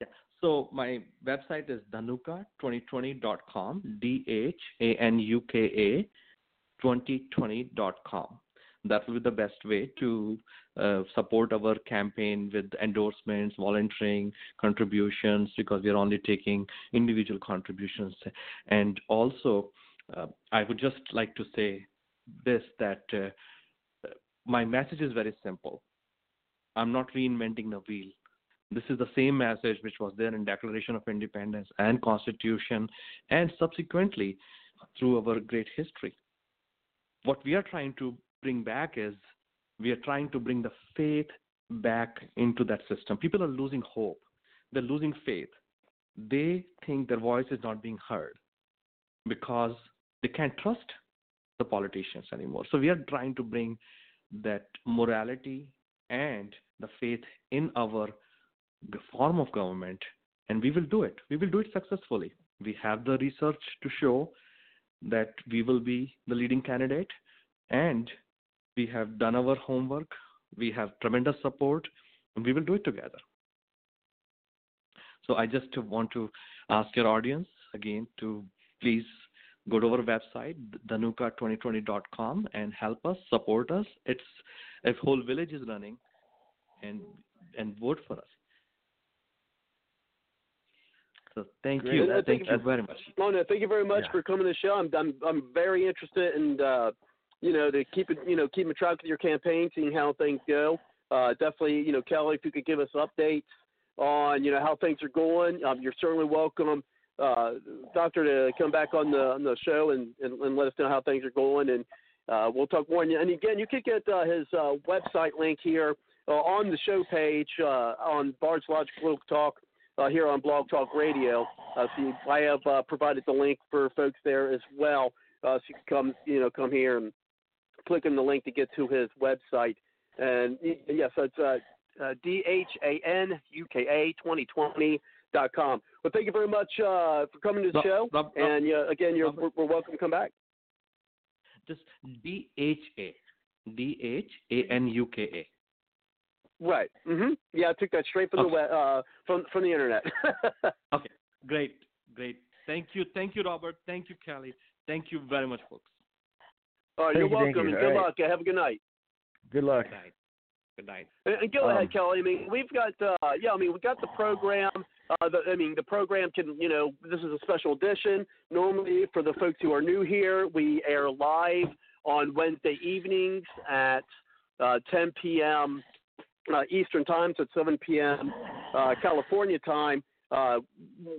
Speaker 3: Yeah. So my website is dhanuka2020.com, D-H-A-N-U-K-A 2020.com. That will be the best way to uh, support our campaign with endorsements, volunteering, contributions, because we are only taking individual contributions. And also, uh, I would just like to say this that uh, my message is very simple. I'm not reinventing the wheel. This is the same message which was there in Declaration of Independence and Constitution, and subsequently through our great history. What we are trying to bring back is we are trying to bring the faith back into that system. People are losing hope. They're losing faith. They think their voice is not being heard because they can't trust the politicians anymore. So we are trying to bring that morality and the faith in our form of government, and we will do it. We will do it successfully. We have the research to show that we will be the leading candidate, and we have done our homework. We have tremendous support, and we will do it together. So I just want to ask your audience again to please go to our website, dhanuka2020.com, and help us, support us. It's a whole village is running, and and vote for us. So thank
Speaker 1: Great.
Speaker 3: you, thank
Speaker 1: thank
Speaker 3: you very much.
Speaker 1: Mona, thank you very much
Speaker 3: Yeah.
Speaker 1: for coming to the show. I'm I'm I'm very interested in uh, you know to keep it you know keeping track of your campaign, seeing how things go. uh, definitely, you know, Kelly, if you could give us updates on, you know, how things are going, um, you're certainly welcome, uh, Doctor, to come back on the on the show and, and, and let us know how things are going, and uh, we'll talk more. And again, you could get uh, his uh, website link here uh, on the show page uh, on Bard's Logic Political Talk here on Blog Talk Radio. So I have provided the link for folks there as well, so you can come, you know, come here and click on the link to get to his website. And yes, it's uh, uh, D H A N U K A 2020 dot com. Well, thank you very much uh, for coming to the
Speaker 3: Rob,
Speaker 1: show.
Speaker 3: Rob,
Speaker 1: and uh, again, you're, we're, we're welcome to come back.
Speaker 3: Just D H A D H A N U K A.
Speaker 1: Right. Mm-hmm. Yeah, I took that straight from
Speaker 3: Okay.
Speaker 1: the web, uh, from from the internet. *laughs*
Speaker 3: Okay, great, great. Thank you, thank you, Robert. Thank you, Kelly. Thank you very much, folks.
Speaker 1: All right,
Speaker 2: Thank
Speaker 1: you're
Speaker 2: you, thank
Speaker 1: welcome,
Speaker 2: you.
Speaker 1: and good
Speaker 2: All right.
Speaker 1: luck. Have a good night.
Speaker 2: Good luck.
Speaker 3: Good night. Good night.
Speaker 1: And, and go
Speaker 2: Um,
Speaker 1: ahead, Kelly. I mean, we've got uh, yeah. I mean, we got the program. Uh, the, I mean, the program can you know this is a special edition. Normally, for the folks who are new here, we air live on Wednesday evenings at uh, 10 p.m. Uh, Eastern time, so it's 7 p.m. Uh, California time. Uh,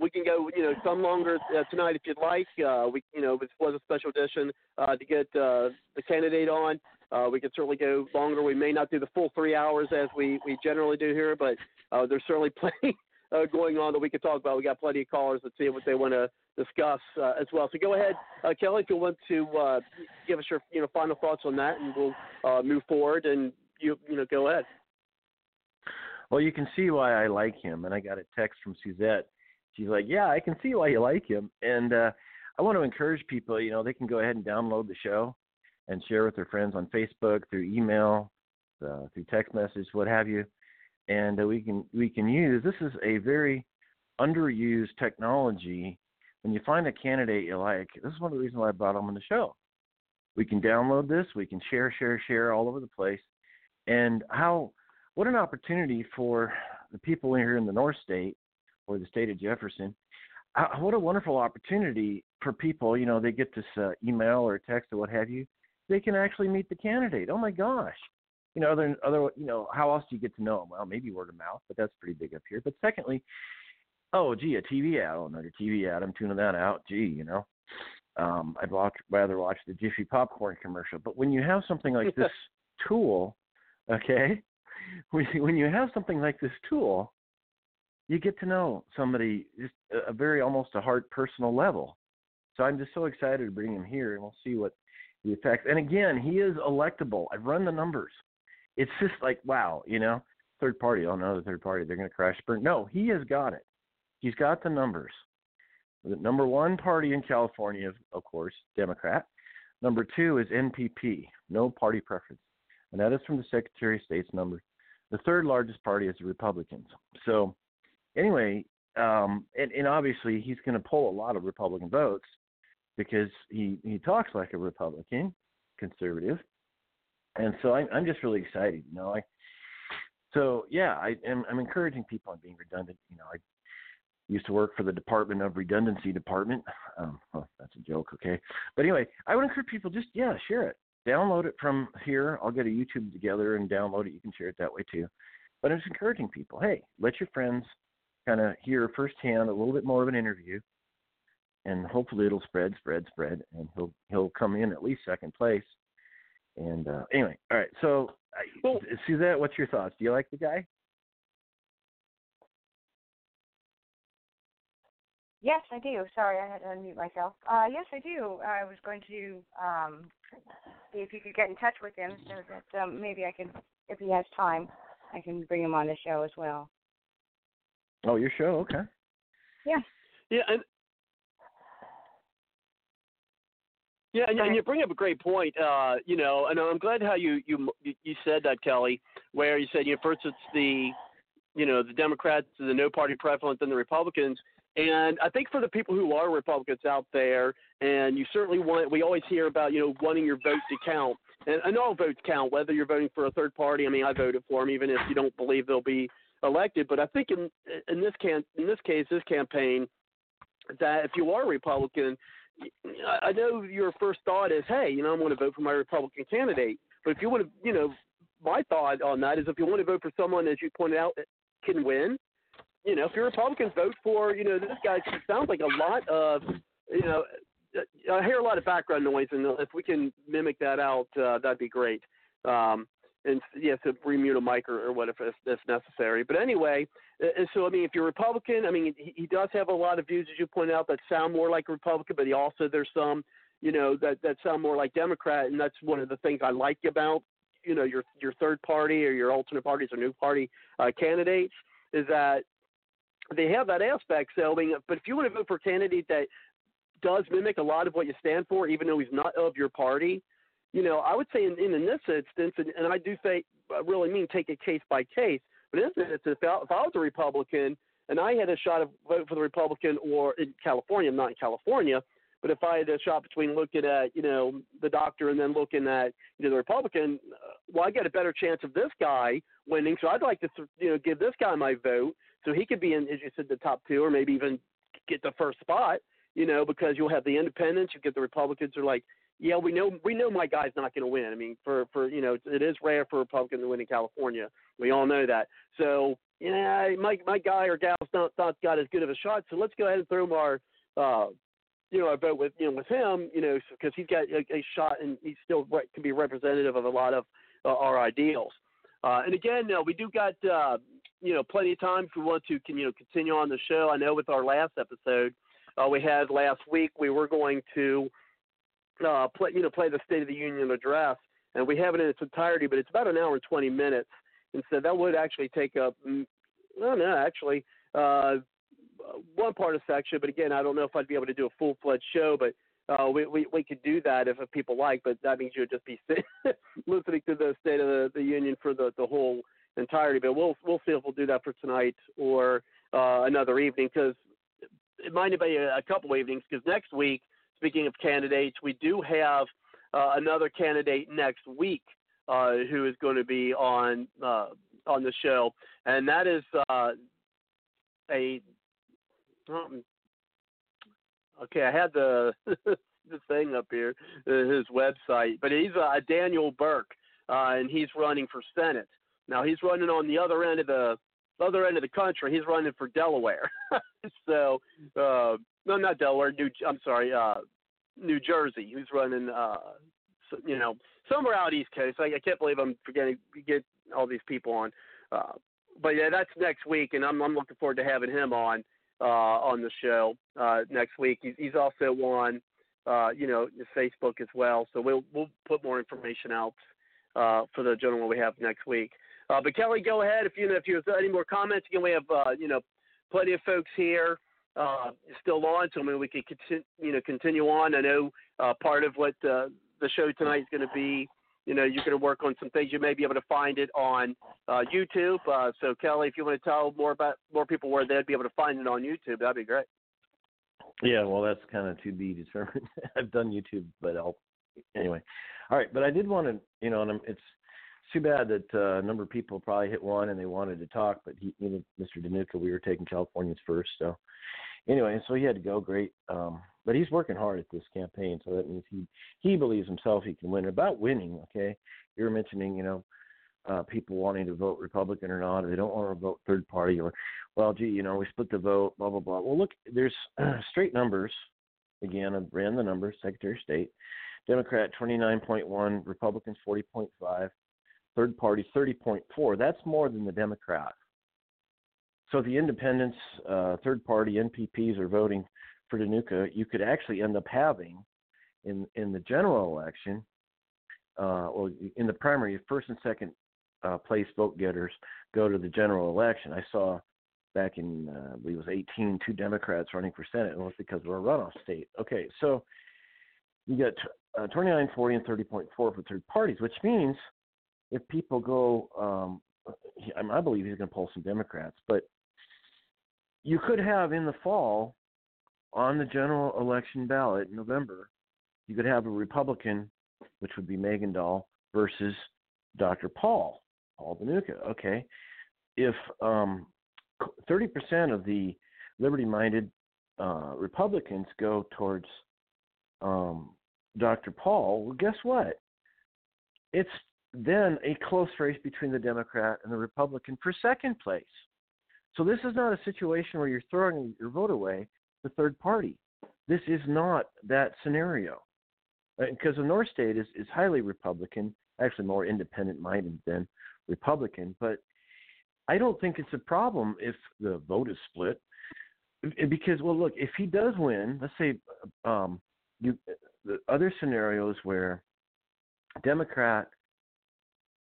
Speaker 1: we can go, you know, some longer uh, tonight if you'd like. We, you know, this was a special edition to get the candidate on. Uh, we could certainly go longer. We may not do the full three hours as we, we generally do here, but uh, there's certainly *laughs* plenty uh, going on that we could talk about. We got plenty of callers that see what they want to discuss uh, as well. So go ahead, uh, Kelly, if you want to uh, give us your you know final thoughts on that, and we'll uh, move forward. And you you know go ahead.
Speaker 2: Well, you can see why I like him. And I got a text from Suzette. She's like, "Yeah, I can see why you like him." And uh, I want to encourage people. You know, they can go ahead and download the show and share with their friends on Facebook, through email, uh, through text message, what have you. And uh, we can we can use. This is a very underused technology. When you find a candidate you like, this is one of the reasons why I brought them on the show. We can download this. We can share, share, share all over the place. And how what an opportunity for the people here in the North State or the state of Jefferson. Uh, what a wonderful opportunity for people. You know, they get this uh, email or text or what have you. They can actually meet the candidate. Oh my gosh. You know, other, other, you know, how else do you get to know them? Well, maybe word of mouth, but that's pretty big up here. But secondly, oh, gee, a TV ad. Oh, another TV ad. I'm tuning that out. Gee, you know, um, I'd watch, rather watch the Jiffy popcorn commercial. But when you have something like this *laughs* tool, okay, when when you have something like this tool, you get to know somebody just a, a very almost a heart personal level. So I'm just so excited to bring him here, and we'll see what the effects. And again, he is electable. I've run the numbers. It's just like wow, you know, third party. Oh no, the third party, they're going to crash burn. No, he has got it. He's got the numbers. The number one party in California, of course, Democrat. Number two is NPP, no party preference, and that is from the Secretary of State's number. The third largest party is the Republicans. So, anyway, um, and, and obviously he's going to pull a lot of Republican votes because he he talks like a Republican, conservative, and so I, I'm just really excited. You know, I so yeah, I am I'm encouraging people on being redundant. You know, I used to work for the Department of Redundancy Department. Um, well, that's a joke, okay. But anyway, I would encourage people just yeah, share it, download it from here. I'll get a YouTube together and download it. You can share it that way too. But I'm just encouraging people, hey, let your friends kind of hear firsthand a little bit more of an interview, and hopefully it'll spread, spread, spread, and he'll he'll come in at least second place. And uh, anyway, all right. So,
Speaker 1: Well-
Speaker 2: Suzette, what's your thoughts? Do you like the guy?
Speaker 4: Yes, I do. Sorry, I had to unmute myself. Uh, yes, I do. I was going to um, see if you could get in touch with him so that um, maybe I can, if he has time, I can bring him on the show as well.
Speaker 2: Oh, your show, okay.
Speaker 4: Yeah.
Speaker 1: Yeah, and yeah, and, and you bring up a great point. Uh, you know, and I'm glad how you you you said that, Kelly, where you said you know first it's the you know the Democrats, the no party prevalent, then the Republicans. And I think for the people who are Republicans out there, and you certainly want, we always hear about, you know, wanting your vote to count. And, and all votes count, whether you're voting for a third party. I mean, I voted for them, even if you don't believe they'll be elected. But I think in in this can in this case, this campaign, that if you are a Republican, I- know your first thought is, hey, you know, I'm going to vote for my Republican candidate. But if you want to, you know, my thought on that is if you want to vote for someone, as you pointed out, can win. You know, if you're Republicans, vote for you know this guy. Sounds like a lot of you know. I hear a lot of background noise, and if we can mimic that out, uh, that'd be great. Um, and yes, yeah, so remute a mic or, or whatever if, necessary. But anyway, so I mean, if you're Republican, I mean, he, he does have a lot of views, as you point out, that sound more like Republican, but he also there's some, you know, that that sound more like Democrat, and that's one of the things I like about, you know, your your third party or your alternate parties or new party uh, candidates is that they have that aspect. So I mean, but if you want to vote for a candidate that does mimic a lot of what you stand for, even though he's not of your party, you know, I would say in, in, this instance, and, and I do say, I really mean take it case by case. But in this instance, if I, if I was a Republican and I had a shot of vote for the Republican or in California, not in California, but if I had a shot between looking at, you know, the doctor and then looking at, you know, the Republican, well, I get a better chance of this guy winning. So I'd like to, you know, give this guy my vote so he could be in, as you said, the top two or maybe even get the first spot, you know, because you'll have the independents, you get the Republicans are like, yeah, we know we know my guy's not going to win. I mean, for for you know, it is rare for a Republican to win in California. We all know that. So yeah, my my guy or gal's not not got as good of a shot. So let's go ahead and throw him our uh, you know, our vote with you know with him, you know, because he's got a, a shot and he still re- can be representative of a lot of uh, our ideals. Uh, and again, uh, we do got uh, you know plenty of time if we want to can you know continue on the show. I know with our last episode uh, we had last week, we were going to uh, play, you know, play the State of the Union address, and we have it in its entirety, but it's about an hour and 20 minutes, and so that would actually take up, mm, well, no, actually, uh, one part of section, but again, I don't know if I'd be able to do a full fledged show, but uh, we, we we could do that if, if people like, but that means you'd just be *laughs* listening to the State of the, the Union for the the whole entirety. But we'll we'll see if we'll do that for tonight or uh, another evening because it might be a, a couple evenings because next week speaking of candidates, we do have uh, another candidate next week uh, who is going to be on uh, on the show, and that is uh, a. Um, okay, I had the *laughs* the thing up here, uh, his website, but he's uh, Daniel Burke, and he's running for Senate. Now he's running on the other end of the other end of the country. He's running for Delaware. *laughs* so, no, not Delaware. New. I'm sorry. New Jersey, who's running, uh, you know, somewhere out East Coast. I, I can't believe I'm forgetting get all these people on. Uh, but yeah, that's next week, and I'm I'm looking forward to having him on uh, on the show uh, next week. He's, he's also on, uh, you know, Facebook as well. So we'll we'll put more information out uh, for the gentleman we have next week. Uh, but Kelly, go ahead if you know if you have any more comments. Again, we have uh, you know plenty of folks here uh, still on, so I mean we could continue, you know continue on. I know uh, part of what uh, the show tonight is going to be. You know, you're going to work on some things. You may be able to find it on uh, YouTube. Uh, so, Kelly, if you want to tell more about more people where they'd be able to find it on YouTube, that'd be great.
Speaker 2: Yeah, well, that's kind of to be determined. *laughs* I've done YouTube, but I'll anyway. All right, but I did want to, you know, and it's too bad that uh, a number of people probably hit one and they wanted to talk, but he, you know, Mr. Dhanuka, we were taking Californians first, so anyway, so he had to go. Great, um, but he's working hard at this campaign, so that means he he believes himself he can win. About winning, okay, you were mentioning, you know, uh, people wanting to vote Republican or not, or they don't want to vote third party, or well, gee, you know, we split the vote, blah blah blah. Well, look, there's uh, *clears throat* straight numbers. Again, I ran the numbers. Secretary of State, Democrat 29.1, Republicans 40.5, third party 30.4. That's more than the Democrat. So the independents, uh, third party NPPs are voting for Dhanuka. You could actually end up having in in the general election, uh, or in the primary, first and second uh, place vote getters go to the general election. I saw back in uh, I believe it was 18, two Democrats running for Senate, and it was because we're a runoff state. Okay, so you got uh, 29, 40, and 30.4 for third parties, which means if people go, um, I believe he's going to pull some Democrats, but you could have in the fall on the general election ballot in November, you could have a Republican, which would be Megan Dahle, versus Dr. Paul, Paul Dhanuka. Okay. If um, 30% of the liberty minded uh, Republicans go towards um, Dr. Paul, well, guess what? It's then a close race between the Democrat and the Republican for second place. So this is not a situation where you're throwing your vote away to third party. This is not that scenario. Because uh, the North State is, is highly Republican, actually more independent minded than Republican, but I don't think it's a problem if the vote is split. Because, well, look, if he does win, let's say um, you, the other scenarios where Democrat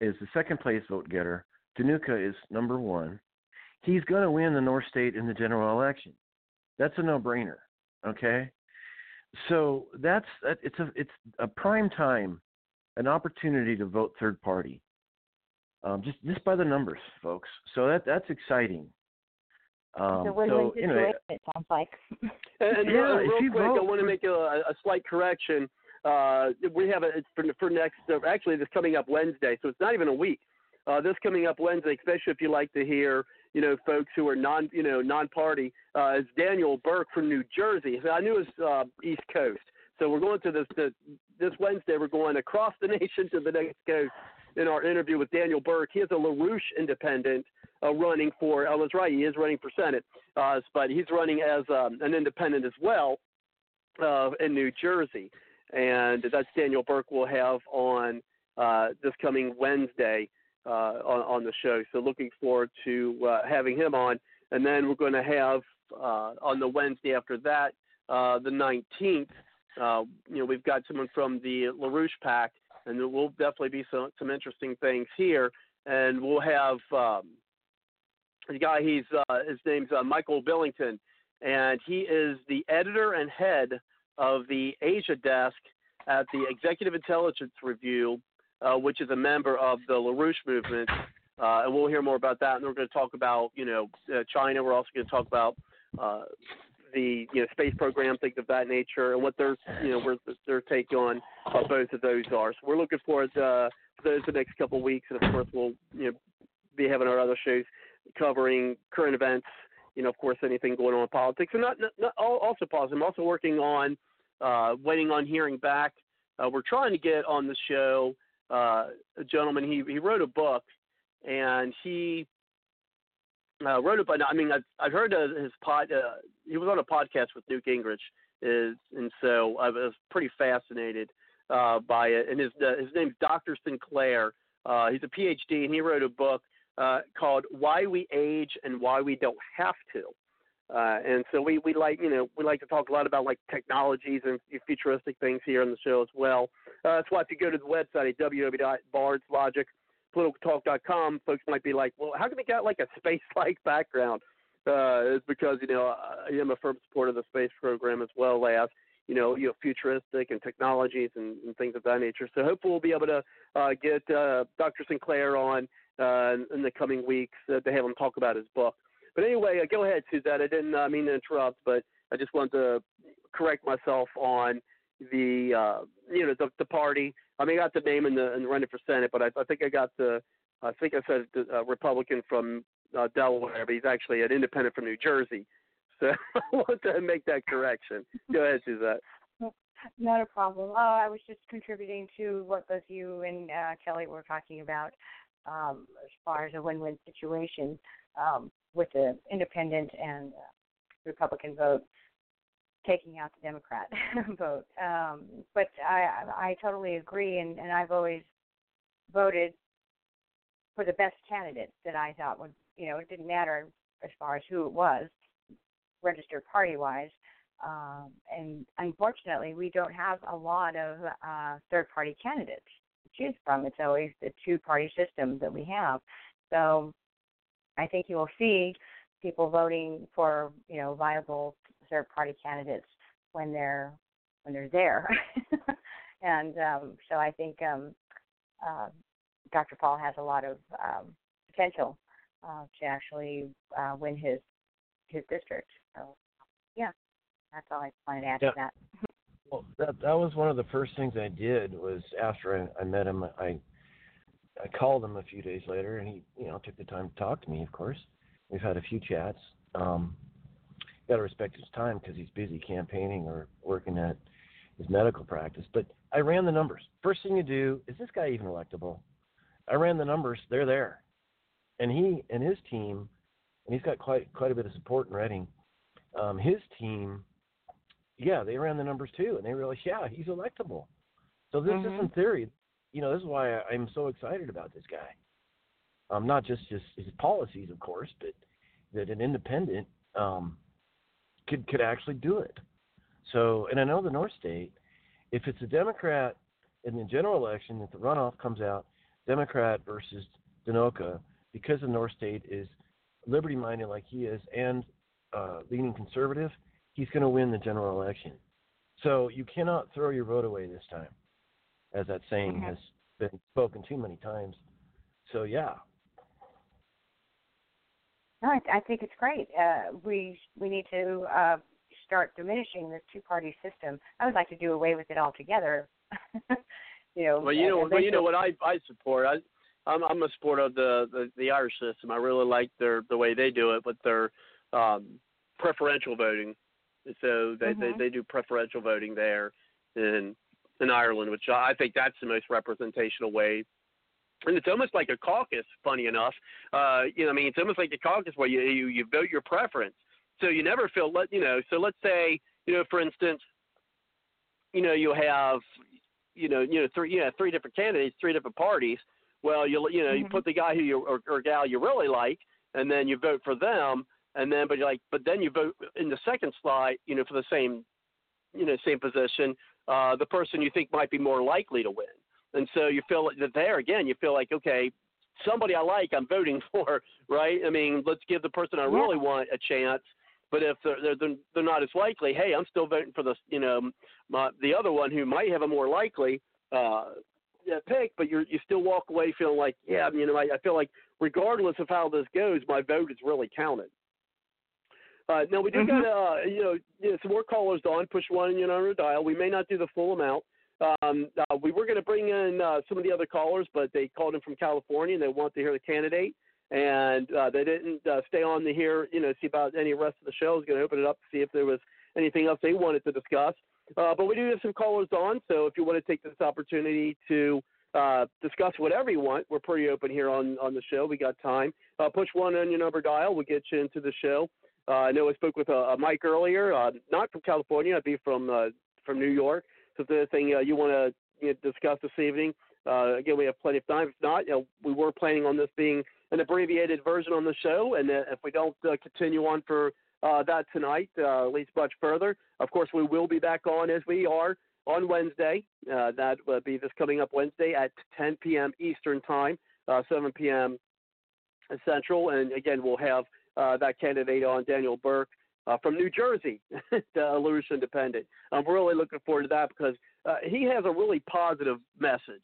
Speaker 2: is the second place vote getter, Dhanuka is number one, he's going to win the North State in the general election. That's a no-brainer. Okay, so that's it's a it's a prime time, an opportunity to vote third party. Um, just just by the numbers, folks. So that that's exciting. Um,
Speaker 4: it's a so, situation. it sounds like. *laughs*
Speaker 1: and, and
Speaker 2: yeah,
Speaker 1: real, real quick,
Speaker 2: vote,
Speaker 1: I want to make a, a slight correction. Uh, we have a it's for, for next. Uh, actually, this coming up Wednesday, so it's not even a week. Uh, this coming up Wednesday, especially if you like to hear you know, folks who are non, you know, non-party, uh, is Daniel Burke from New Jersey. I knew it was uh, East Coast. So we're going to this to, this Wednesday. We're going across the *laughs* nation to the next coast in our interview with Daniel Burke. He is a LaRouche independent uh, running for. I was right. He is running for Senate, uh, but he's running as um, an independent as well uh, in New Jersey, and that's Daniel Burke. We'll have on uh, this coming Wednesday uh, on, on the show. So looking forward to uh, having him on. And then we're going to have uh, on the Wednesday after that, uh, the 19th. Uh, you know, we've got someone from the LaRouche PAC, and there will definitely be some some interesting things here. And we'll have um, the guy. He's his name's Michael Billington, and he is the editor and head of the Asia desk at the Executive Intelligence Review uh, which is a member of the LaRouche movement. Uh, and we'll hear more about that. And we're going to talk about, you know, uh, China. We're also going to talk about uh, the you know space program, things of that nature, and what their you know where their take on both of those are. So we're looking forward to those the next couple of weeks, and of course we'll you know be having our other shows covering current events. You know, of course, anything going on in politics, and not, not, not also positive. I'm also working on uh, waiting on hearing back. We're trying to get on the show uh, a gentleman. He he wrote a book, and he uh, wrote it. But I mean, I've, I've heard uh, his pod. Uh, he was on a podcast with Newt Gingrich, is and so I was pretty fascinated uh, by it. And his uh, his name's Dr. Sinclair. Uh, he's a PhD, and he wrote a book uh, called "Why We Age and Why We Don't Have to." Uh, and so we, we like you know we like to talk a lot about like technologies and futuristic things here on the show as well. Uh, that's why if you go to the website at www.bardslogicpoliticaltalk.com, folks might be like, well, how can they got like a *laughs* space-like background? Uh, it's because you know I am a firm supporter of the space program as well as you know you know futuristic and technologies and, and things of that nature. So hopefully we'll be able to uh, get uh, Dr. Sinclair on uh, in the coming weeks to have him talk about his book. But anyway, uh, go ahead, Suzette. I didn't uh, mean to interrupt, but I just wanted to correct myself on the uh, you know the, the party. I mean, I got the name in the, in running for Senate, but I, I think I got the I think I said the, uh, Republican from uh, Delaware, but he's actually an independent from New Jersey. *laughs* So I want to make that correction. Go ahead, Suzette.
Speaker 4: Not a problem. Oh, I was just contributing to what both you and uh, Kelly were talking about um, as far as a win-win situation. Um, with the independent and uh, Republican vote taking out the Democrat *laughs* vote. Um, but I I totally agree, and, and I've always voted for the best candidate that I thought would you know it didn't matter as far as who it was, registered party wise. Um, and unfortunately, we don't have a lot of uh, third party candidates to choose from. It's always the two party system that we have. So I think you will see people voting for you know viable third party candidates when they're when they're there, *laughs* and um, so I think um, uh, Dr. Paul has a lot of um, potential uh, to actually uh, win his his district. So yeah, that's all I wanted to add
Speaker 2: yeah.
Speaker 4: to that.
Speaker 2: well, that that was one of the first things I did was after I, I met him. I I called him a few days later, and he, you know, took the time to talk to me. Of course, we've had a few chats. Um, got to respect his time because he's busy campaigning or working at his medical practice. But I ran the numbers. First thing you do is this guy even electable? I ran the numbers. They're there, and he and his team, and he's got quite quite a bit of support in Redding. Um, his team, yeah, they ran the numbers too, and they realized, yeah, he's electable. So this
Speaker 4: mm-hmm.
Speaker 2: isn't theory. You know, this is why I, I'm so excited about this guy. Um, not just his, his policies, of course, but that an independent um, could could actually do it. So, and I know the North State, if it's a Democrat in the general election, if the runoff comes out Democrat versus Dhanuka, because the North State is liberty minded like he is and uh, leaning conservative, he's going to win the general election. So you cannot throw your vote away this time, as that saying mm-hmm. has been spoken too many times. So yeah.
Speaker 4: No, I, I think it's great. Uh, we we need to uh, start diminishing this two-party system. I would like to do away with it altogether. *laughs* you know.
Speaker 1: Well, you know, well, you know what I I support. I I'm I'm a supporter of the, the the Irish system. I really like their the way they do it with their um, preferential voting. So they,
Speaker 4: mm-hmm.
Speaker 1: they they do preferential voting there in in Ireland, which I think that's the most representational way. And it's almost like a caucus. Funny enough, uh, you know, I mean, it's almost like a caucus where you you, you vote your preference. So you never feel let you know. So let's say you know, for instance, you know, you have you know you know three you know three different candidates, three different parties. Well, you you know mm-hmm. you put the guy who you or, or gal you really like, and then you vote for them, and then but you're like but then you vote in the second slot, you know, for the same you know same position, uh, the person you think might be more likely to win. And so you feel that there again, you feel like okay, somebody I like, I'm voting *laughs* for, right? I mean, let's give the person I really want a chance but if they're they're they're not as likely, hey, I'm still voting for the you know my, the other one who might have a more likely uh, pick, but you you still walk away feeling like yeah, you know I, I feel like regardless of how this goes, my vote is really counted. Uh, now we do mm-hmm. got uh, you know some more callers on. Push one you know, on our dial. We may not do the full amount. Um, uh, we were going to bring in uh, some of the other callers, but they called in from California and they want to hear the candidate and uh, they didn't uh, stay on to hear, you know, see about any rest of the show. I was going to open it up to see if there was anything else they wanted to discuss. Uh, but we do have some callers on, so if you want to take this opportunity to uh, discuss whatever you want, we're pretty open here on, on the show. We got time. Uh, push one on your number dial. We'll get you into the show. Uh, I know I spoke with a, Mike earlier, uh, not from California. I'd be from uh, from New York. So if there's anything uh, you want to you know, discuss this evening, uh, again, we have plenty of time. If not, you know, we were planning on this being an abbreviated version on the show, and uh, if we don't uh, continue on for uh, that tonight, uh, at least much further, of course, we will be back on as we are on Wednesday. Uh, that will be this coming up Wednesday at 10 p.m. Eastern Time, 7 p.m. Central, and again, we'll have that candidate on, Daniel Burke. Uh, from New Jersey, *laughs* the LaRouche Independent. I'm really looking forward to that because uh, he has a really positive message.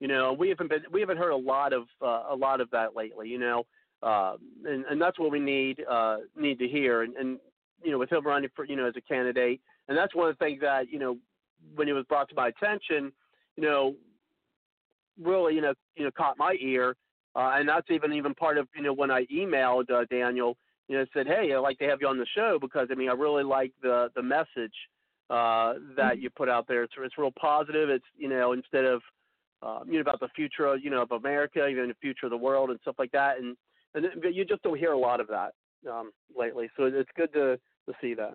Speaker 1: You know, we haven't been we haven't heard a lot of uh, a lot of that lately. You know, uh, and and that's what we need uh, need to hear. And, and you know, with him running for you know as a candidate, and that's one of the things that you know when it was brought to my attention, you know, really you know you know caught my ear. Uh, and that's even even part of you know when I emailed uh, Daniel, you know, said, hey, I'd like to have you on the show because I mean I really like the the message uh, that mm-hmm. you put out there. It's it's real positive. It's you know instead of uh, you know about the future, you know, of America, even the future of the world and stuff like that. And and you just don't hear a lot of that um, lately. So it's good to to see that.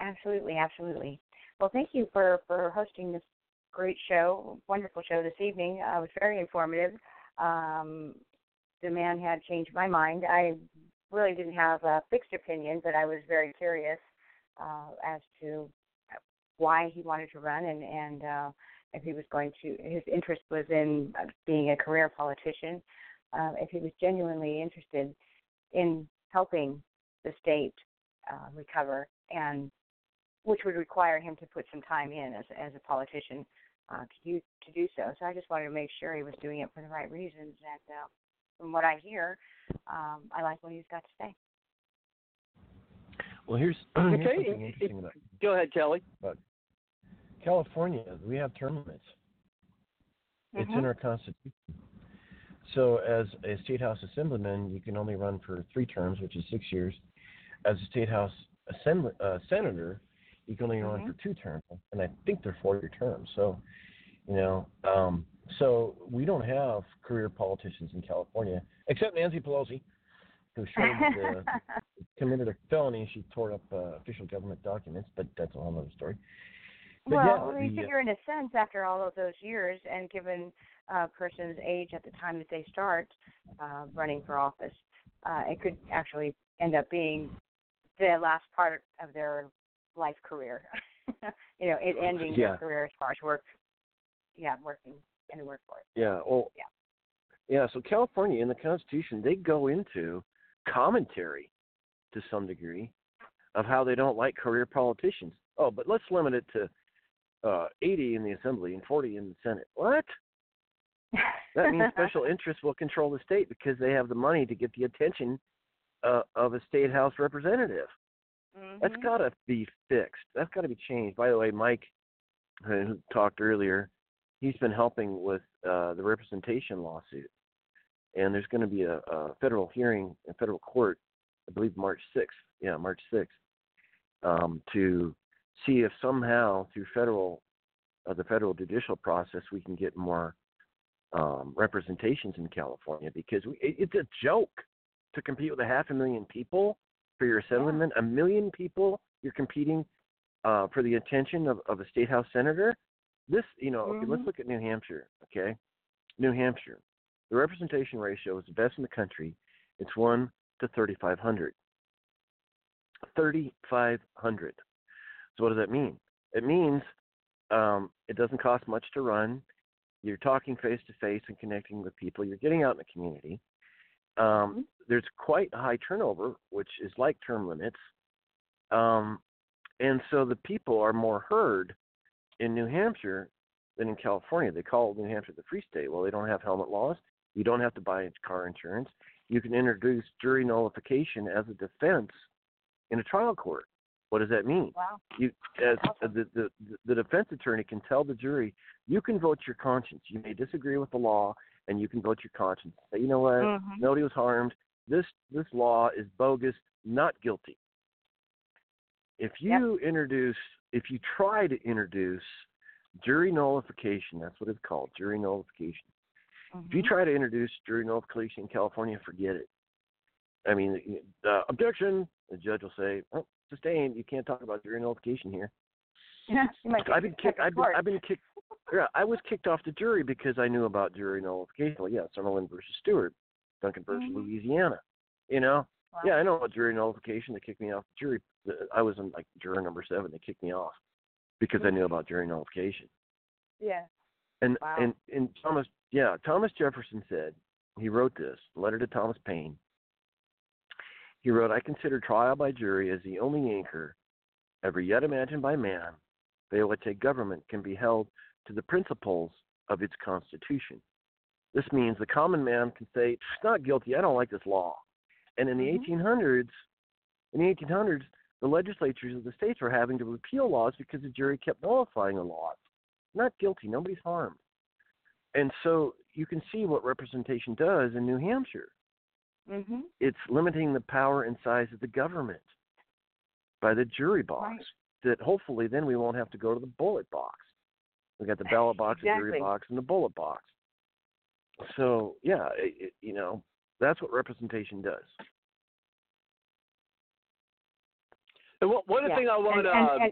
Speaker 4: Absolutely, absolutely. Well, thank you for for hosting this great show, wonderful show this evening. Uh, it was very informative. Um, the man had changed my mind. I really didn't have a fixed opinion, but I was very curious uh, as to why he wanted to run and and uh, if he was going to his interest was in uh, being a career politician uh, if he was genuinely interested in helping the state uh, recover and which would require him to put some time in as as a politician uh, to do to do so. So I just wanted to make sure he was doing it for the right reasons. And uh, from what I hear, um, I like what he's got to say.
Speaker 2: Well, here's, *clears throat*
Speaker 1: here's
Speaker 2: okay. something interesting about.
Speaker 1: Go ahead, Kelly.
Speaker 2: But California, we have term limits. Mm-hmm. It's in mm-hmm. our constitution. So, as a state house assemblyman, you can only run for three terms, which is six years. As a state house assembly, uh, senator, you can only mm-hmm. run for two terms, and I think they're four-year terms. So, you know, um, So we don't have career politicians in California, except Nancy Pelosi, who showed uh, *laughs* committed a felony. She tore up uh, official government documents, but that's a whole other story. But
Speaker 4: well,
Speaker 2: yeah,
Speaker 4: I mean,
Speaker 2: the, uh,
Speaker 4: figure in a sense, after all of those years, and given a person's age at the time that they start uh, running for office, uh, it could actually end up being the last part of their life career. *laughs* you know, it ending
Speaker 2: Yeah.
Speaker 4: their career as far as work. Yeah, working in the workforce.
Speaker 2: Yeah. Well.
Speaker 4: Yeah.
Speaker 2: Yeah. So California in the Constitution, they go into commentary to some degree of how they don't like career politicians. Oh, but let's limit it to uh, 80 in the Assembly and 40 in the Senate. What? That means *laughs* special interests will control the state because they have the money to get the attention uh, of a state house representative. That's
Speaker 4: Mhm.
Speaker 2: got to be fixed. That's got to be changed. By the way, Mike, who talked earlier, he's been helping with uh, the representation lawsuit, and there's going to be a, a federal hearing in federal court, I believe March 6th. Yeah, March 6th, um, to see if somehow through federal, uh, the federal judicial process, we can get more um, representations in California because we, it, it's a joke to compete with a half a million people for your assemblyman. A million people you're competing uh, for the attention of, of a state house senator. This, you know, okay, let's
Speaker 4: Mhm.
Speaker 2: look at New Hampshire. Okay, New Hampshire, the representation ratio is the best in the country. It's one to 3,500. 3,500. So what does that mean? It means um, it doesn't cost much to run. You're talking face to face and connecting with people. You're getting out in the community. Um, there's quite high turnover, which is like term limits. Um, and so the people are more heard in New Hampshire than in California. They call New Hampshire the free state. Well, they don't have helmet laws. You don't have to buy car insurance. You can introduce jury nullification as a defense in a trial court. What does that mean?
Speaker 4: Wow.
Speaker 2: You, as
Speaker 4: Awesome.
Speaker 2: the, the the defense attorney can tell the jury, you can vote your conscience. You may disagree with the law, and you can vote your conscience. Say, you know what?
Speaker 4: Mhm.
Speaker 2: Nobody was harmed. This this law is bogus. Not guilty. If you introduce, if you try to introduce jury nullification, that's what it's called, jury nullification. If you
Speaker 4: Mhm.
Speaker 2: try to introduce jury nullification in California, forget it. I mean, uh, objection. The judge will say, oh, sustained. You can't talk about jury nullification here. *laughs*
Speaker 4: You might
Speaker 2: I've been kicked. I've been. I've been kicked. Yeah, I was kicked off the jury because I knew about jury nullification. Well, yeah, Summerlin versus Stewart, Duncan versus
Speaker 4: Mhm.
Speaker 2: Louisiana. You know,
Speaker 4: Wow.
Speaker 2: yeah, I know about jury nullification. They kicked me off the jury. I was in like juror number seven. They kicked me off because I knew about jury nullification.
Speaker 4: Yeah.
Speaker 2: And
Speaker 4: Wow.
Speaker 2: and and Thomas, yeah, Thomas Jefferson said he wrote this letter to Thomas Paine. He wrote, "I consider trial by jury as the only anchor ever yet imagined by man by which a government can be held to the principles of its constitution. This means the common man can say, "It's not guilty. I don't like this law." And in the
Speaker 4: Mhm.
Speaker 2: 1800s, in the 1800s, the legislatures of the states were having to repeal laws because the jury kept nullifying the laws. Not guilty. Nobody's harmed. And so you can see what representation does in New Hampshire.
Speaker 4: Mhm.
Speaker 2: It's limiting the power and size of the government by the jury box.
Speaker 4: Right.
Speaker 2: That hopefully then we won't have to go to the bullet box. We got the ballot box, the jury box, and the bullet box. So yeah, it, it, you know that's what representation does.
Speaker 1: And one, one
Speaker 4: Yeah.
Speaker 1: thing I want
Speaker 4: and,
Speaker 1: to
Speaker 4: and,
Speaker 1: uh,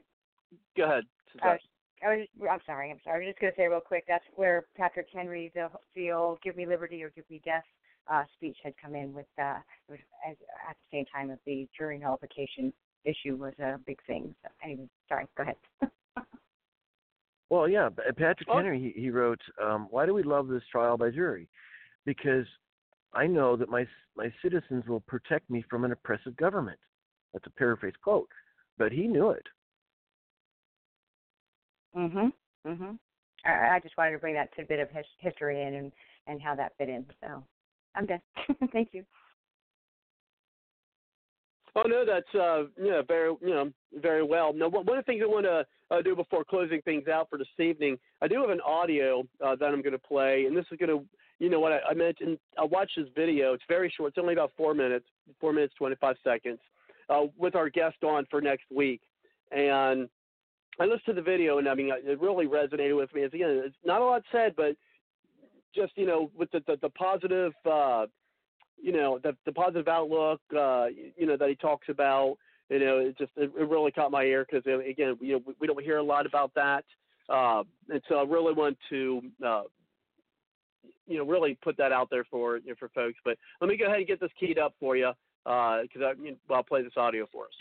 Speaker 1: go ahead.
Speaker 4: I was, I was, I'm sorry, I'm sorry. I was just going to say real quick. That's where Patrick Henry, the the old "Give me liberty or give me death" uh, speech had come in with. Uh, was as, at the same time as the jury nullification issue was a big thing. So anyway, sorry. Go ahead. *laughs*
Speaker 2: Well, yeah, Patrick
Speaker 1: Oh.
Speaker 2: Henry he, he wrote, um, "Why do we love this trial by jury? Because I know that my my citizens will protect me from an oppressive government." That's a paraphrase quote, but he knew it.
Speaker 4: mhm. Mhm. I, I just wanted to bring that tidbit of his, history in and and how that fit in. So I'm done. *laughs* Thank you.
Speaker 1: Oh no, that's uh, yeah, very you know very well. Now, one one of the things I want to uh, do before closing things out for this evening, I do have an audio uh, that I'm going to play, and this is going to you know what I, I mentioned. I watched this video. It's very short. It's only about four minutes, four minutes twenty five seconds, uh, with our guest on for next week, and I listened to the video, and I mean it really resonated with me. It's, again, it's not a lot said, but just you know with the the, the positive uh, you know the the positive outlook uh, you know that he talks about. You know, it just it, it really caught my ear because again, you know, we, we don't hear a lot about that, uh, and so I really want to uh, you know really put that out there for you know, for folks. But let me go ahead and get this keyed up for you because uh, I you know, I'll play this audio for us.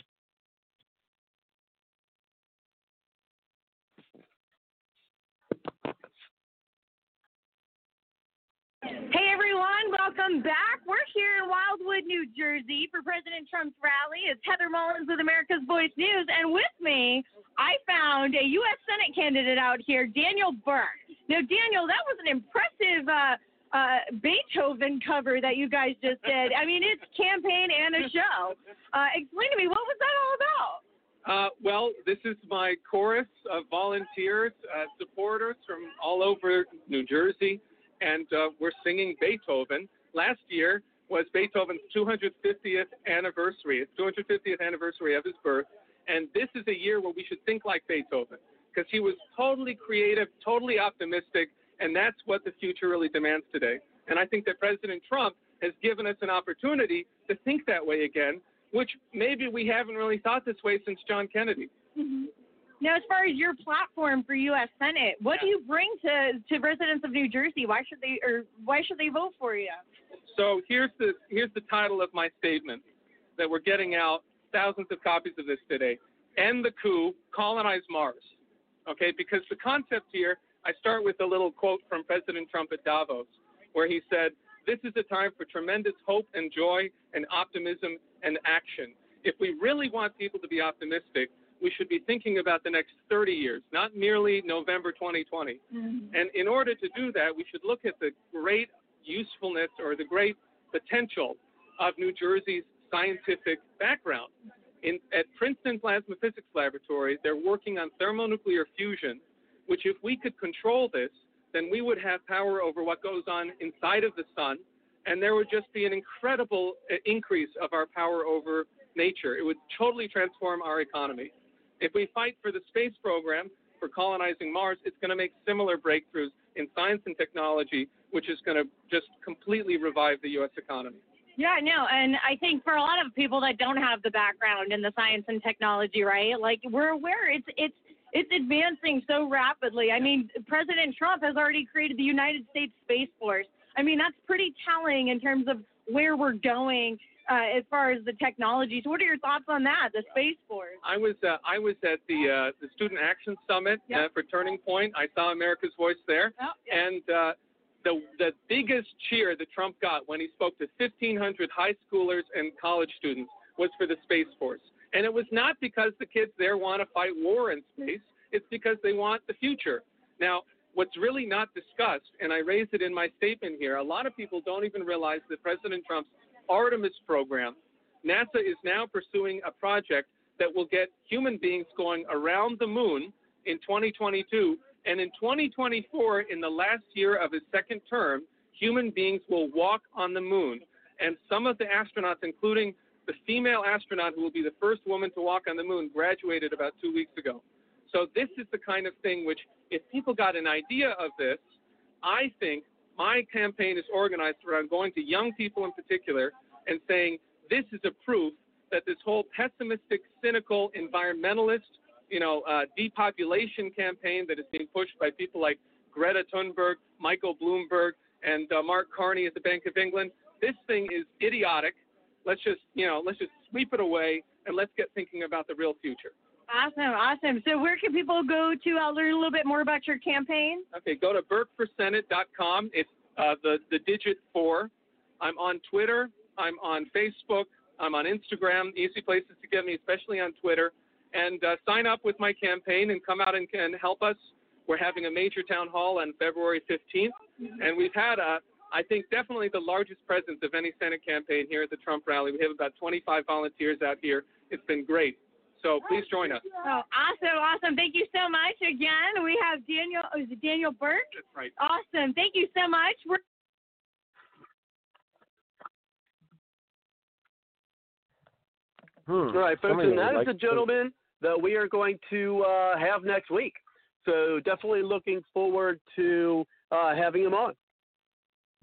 Speaker 8: Hey everyone, welcome back. We're here in Wildwood, New Jersey for President Trump's rally. It's Heather Mullins with America's Voice News, and with me, I found a U.S. Senate candidate out here, Daniel Burke. Now, Daniel, that was an impressive uh, uh, Beethoven cover that you guys just did. I mean, it's campaign and a show. Uh, explain to me, what was that all about?
Speaker 9: Uh, well, this is my chorus of volunteers, uh, supporters from all over New Jersey and uh, we're singing Beethoven. Last year was Beethoven's 250th anniversary. It's 250th anniversary of his birth, and this is a year where we should think like Beethoven because he was totally creative, totally optimistic, and that's what the future really demands today. And I think that President Trump has given us an opportunity to think that way again, which maybe we haven't really thought this way since John Kennedy.
Speaker 8: Mm-hmm. Now, as far as your platform for U.S. Senate, what do you bring to, to residents of New Jersey? Why should they or why should they vote for you?
Speaker 9: So here's the here's the title of my statement that we're getting out thousands of copies of this today. End the coup, colonize Mars. Okay, because the concept here, I start with a little quote from President Trump at Davos, where he said, "This is a time for tremendous hope and joy and optimism and action. If we really want people to be optimistic, we should be thinking about the next 30 years, not merely November 2020. Mm-hmm. And in order to do that, we should look at the great usefulness or the great potential of New Jersey's scientific background. In, at Princeton Plasma Physics Laboratory, they're working on thermonuclear fusion, which, if we could control this, then we would have power over what goes on inside of the sun, and there would just be an incredible uh, increase of our power over nature. It would totally transform our economy. If we fight for the space program for colonizing Mars, it's going to make similar breakthroughs in science and technology, which is going to just completely revive the U.S. economy.
Speaker 8: Yeah, no, and I think for a lot of people that don't have the background in the science and technology, right? Like we're aware it's it's it's advancing so rapidly. I mean, President Trump has already created the United States Space Force. I mean, that's pretty telling in terms of where we're going uh, as far as the technology. So, what are your thoughts on that, the Space Force?
Speaker 9: I was uh, I was at the uh, the Student Action Summit yep. uh, for Turning Point. I saw America's Voice there, oh, yep. and uh, the the biggest cheer that Trump got when he spoke to 1,500 high schoolers and college students was for the Space Force, and it was not because the kids there want to fight war in space. It's because they want the future. Now, what's really not discussed, and I raised it in my statement here, a lot of people don't even realize that President Trump's Artemis program, NASA is now pursuing a project that will get human beings going around the moon in 2022. And in 2024, in the last year of his second term, human beings will walk on the moon. And some of the astronauts, including the female astronaut who will be the first woman to walk on the moon, graduated about two weeks ago. So this is the kind of thing which, if people got an idea of this, I think my campaign is organized around going to young people in particular and saying this is a proof that this whole pessimistic, cynical, environmentalist, you know, uh, depopulation campaign that is being pushed by people like Greta Thunberg, Michael Bloomberg, and uh, Mark Carney at the Bank of England, this thing is idiotic. Let's just, you know, let's just sweep it away and let's get thinking about the real future.
Speaker 8: Awesome, awesome. So where can people go to uh, learn a little bit more about your campaign?
Speaker 9: Okay, go to burkeforsenate.com. It's uh, the, the digit four. I'm on Twitter. I'm on Facebook. I'm on Instagram. Easy places to get me, especially on Twitter. And uh, sign up with my campaign and come out and, and help us. We're having a major town hall on February 15th. And we've had, a, I think, definitely the largest presence of any Senate campaign here at the Trump rally. We have about 25 volunteers out here. It's been great. So please join us.
Speaker 8: Oh, awesome, awesome. Thank you so much. Again, we have Daniel, oh, is it Daniel Burke?
Speaker 9: That's right.
Speaker 8: Awesome. Thank you so much. We're
Speaker 1: Hmm. All right, folks, and that is the gentleman that we are going to uh, have next week. So definitely looking forward to uh, having him on.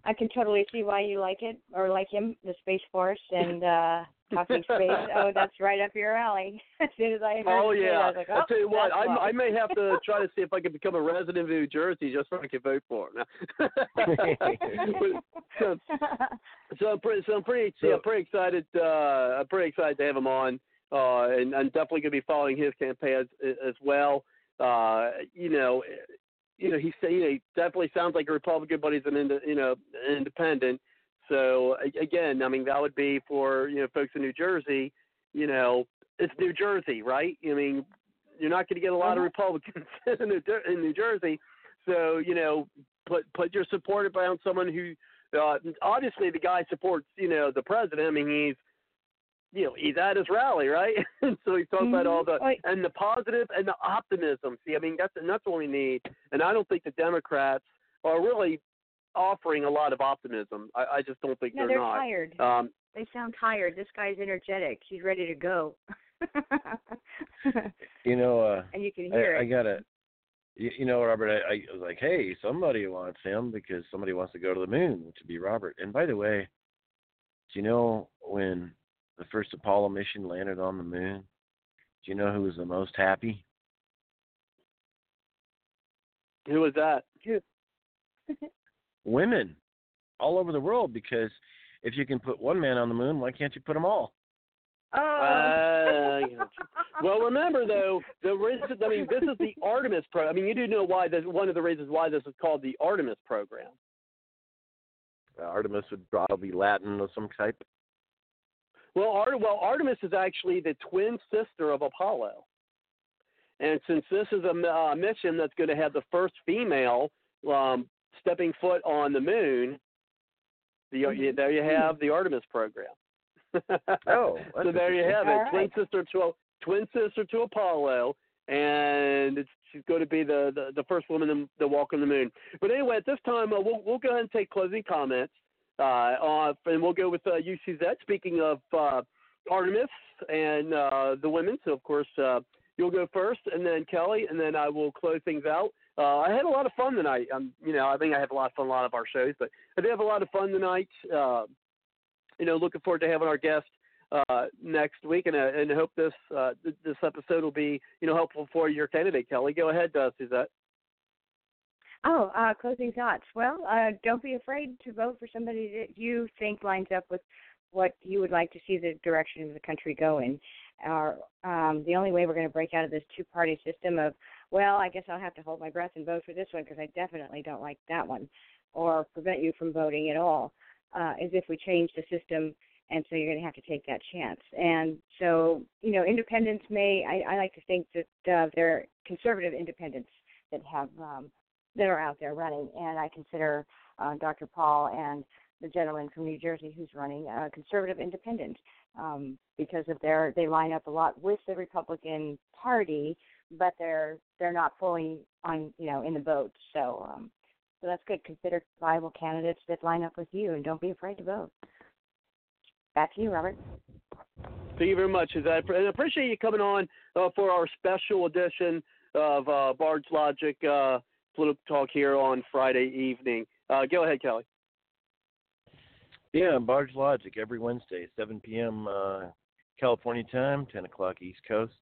Speaker 4: I can totally see why you like it or like him, the Space Force and uh talking space. Oh, that's right up your alley. *laughs* as soon as I heard
Speaker 1: Oh
Speaker 4: say it,
Speaker 1: yeah,
Speaker 4: I was like, oh,
Speaker 1: I'll tell you what, I. I may have to *laughs* try to see if I can become a resident of New Jersey just so I can vote for him. *laughs* So, so I'm pretty, so I'm pretty, yeah, I'm pretty excited. Uh, I'm pretty excited to have him on, uh, and I'm definitely going to be following his campaign as, as well. Uh, you know, you know, he say, you know, he definitely sounds like a Republican, but he's an, ind- you know, an independent. So again, I mean, that would be for you know folks in New Jersey. You know, it's New Jersey, right? I mean, you're not going to get a lot of Republicans *laughs* in New, in New Jersey. So you know, put put your support behind someone who uh, obviously the guy supports you know the president. I mean, he's you know he's at his rally, right? *laughs* and so he's talking about all the and the positive and the optimism. See, I mean that's and that's what we need. And I don't think the Democrats are really offering a lot of optimism. I, I just don't think
Speaker 4: no,
Speaker 1: they're,
Speaker 4: they're
Speaker 1: not.
Speaker 4: tired.
Speaker 1: Um,
Speaker 4: they sound tired. This guy's energetic. He's ready to go.
Speaker 2: You know, uh, *laughs*
Speaker 4: and you can hear
Speaker 2: I, I
Speaker 4: it.
Speaker 2: gotta. You, you know, Robert, I, I was like, hey, somebody wants him because somebody wants to go to the moon, which would be Robert. And by the way, do you know when the first Apollo mission landed on the moon? Do you know who was the most happy?
Speaker 1: who was that? *laughs*
Speaker 2: Women, all over the world. Because if you can put one man on the moon, why can't you put them all?
Speaker 4: Oh.
Speaker 1: Uh, *laughs* well, remember though, the reason, I mean, this is the Artemis pro. I mean, you do know why. This, one of the reasons why this is called the Artemis program.
Speaker 2: Uh, Artemis would probably be Latin of some type.
Speaker 1: Well, Art, well, Artemis is actually the twin sister of Apollo, and since this is a uh, mission that's going to have the first female um, stepping foot on the moon, the, you, there you have the Artemis program. *laughs*
Speaker 2: Oh,
Speaker 1: so there you have it, twin sister to twin sister to Apollo, and it's, she's going to be the, the the first woman to, to walk on the moon. But anyway, at this time, uh, we'll we'll go ahead and take closing comments, uh, uh, and we'll go with uh, UCZ. Speaking of uh, Artemis and uh, the women, so of course uh, you'll go first, and then Kelly, and then I will close things out. Uh, I had a lot of fun tonight. Um, you know, I think I have a lot of fun a lot of our shows, but I did have a lot of fun tonight. Uh, you know, looking forward to having our guest uh, next week, and uh, and hope this uh, th- this episode will be you know helpful for your candidate, Kelly. Go ahead, uh, Suzette.
Speaker 4: Oh, uh, closing thoughts. Well, uh, don't be afraid to vote for somebody that you think lines up with what you would like to see the direction of the country go in. Our, um, the only way we're going to break out of this two-party system of, well, I guess I'll have to hold my breath and vote for this one because I definitely don't like that one, or prevent you from voting at all, uh, is if we change the system and so you're going to have to take that chance. And so, you know, independents may, I, I like to think that uh, they're conservative independents that have um, that are out there running, and I consider uh, Dr. Paul and the gentleman from New Jersey who's running uh, conservative independent um, because of their they line up a lot with the Republican Party, but they're they're not fully on you know in the boat. So um, so that's good. Consider viable candidates that line up with you, and don't be afraid to vote. Back to you, Robert.
Speaker 1: Thank you very much, and I appreciate you coming on uh, for our special edition of uh, Bard's Logic uh, Political Talk here on Friday evening. Uh, go ahead, Kelly.
Speaker 2: Yeah, Bard's Logic every Wednesday, 7 p.m. Uh, California time, 10 o'clock East Coast.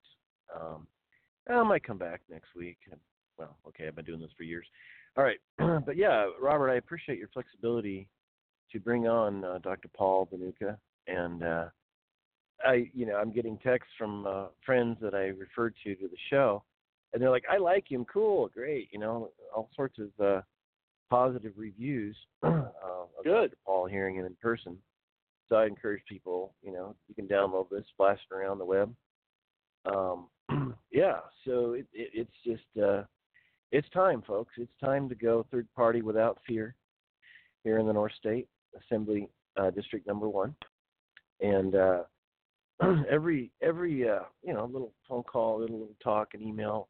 Speaker 2: Um, I might come back next week. Well, okay, I've been doing this for years. All right, *clears throat* but yeah, Robert, I appreciate your flexibility to bring on uh, Dr. Paul Dhanuka, and uh, I, you know, I'm getting texts from uh, friends that I referred to to the show, and they're like, "I like him, cool, great," you know, all sorts of uh, positive reviews *clears throat* uh, of
Speaker 1: Good.
Speaker 2: Dr. Paul hearing him in person. So I encourage people, you know, you can download this, blast it around the web. Um, *clears throat* yeah, so it, it, it's just uh, it's time, folks. It's time to go third party without fear here in the North State Assembly uh, District Number One, and uh, *clears throat* every every uh, you know little phone call, little, little talk, and email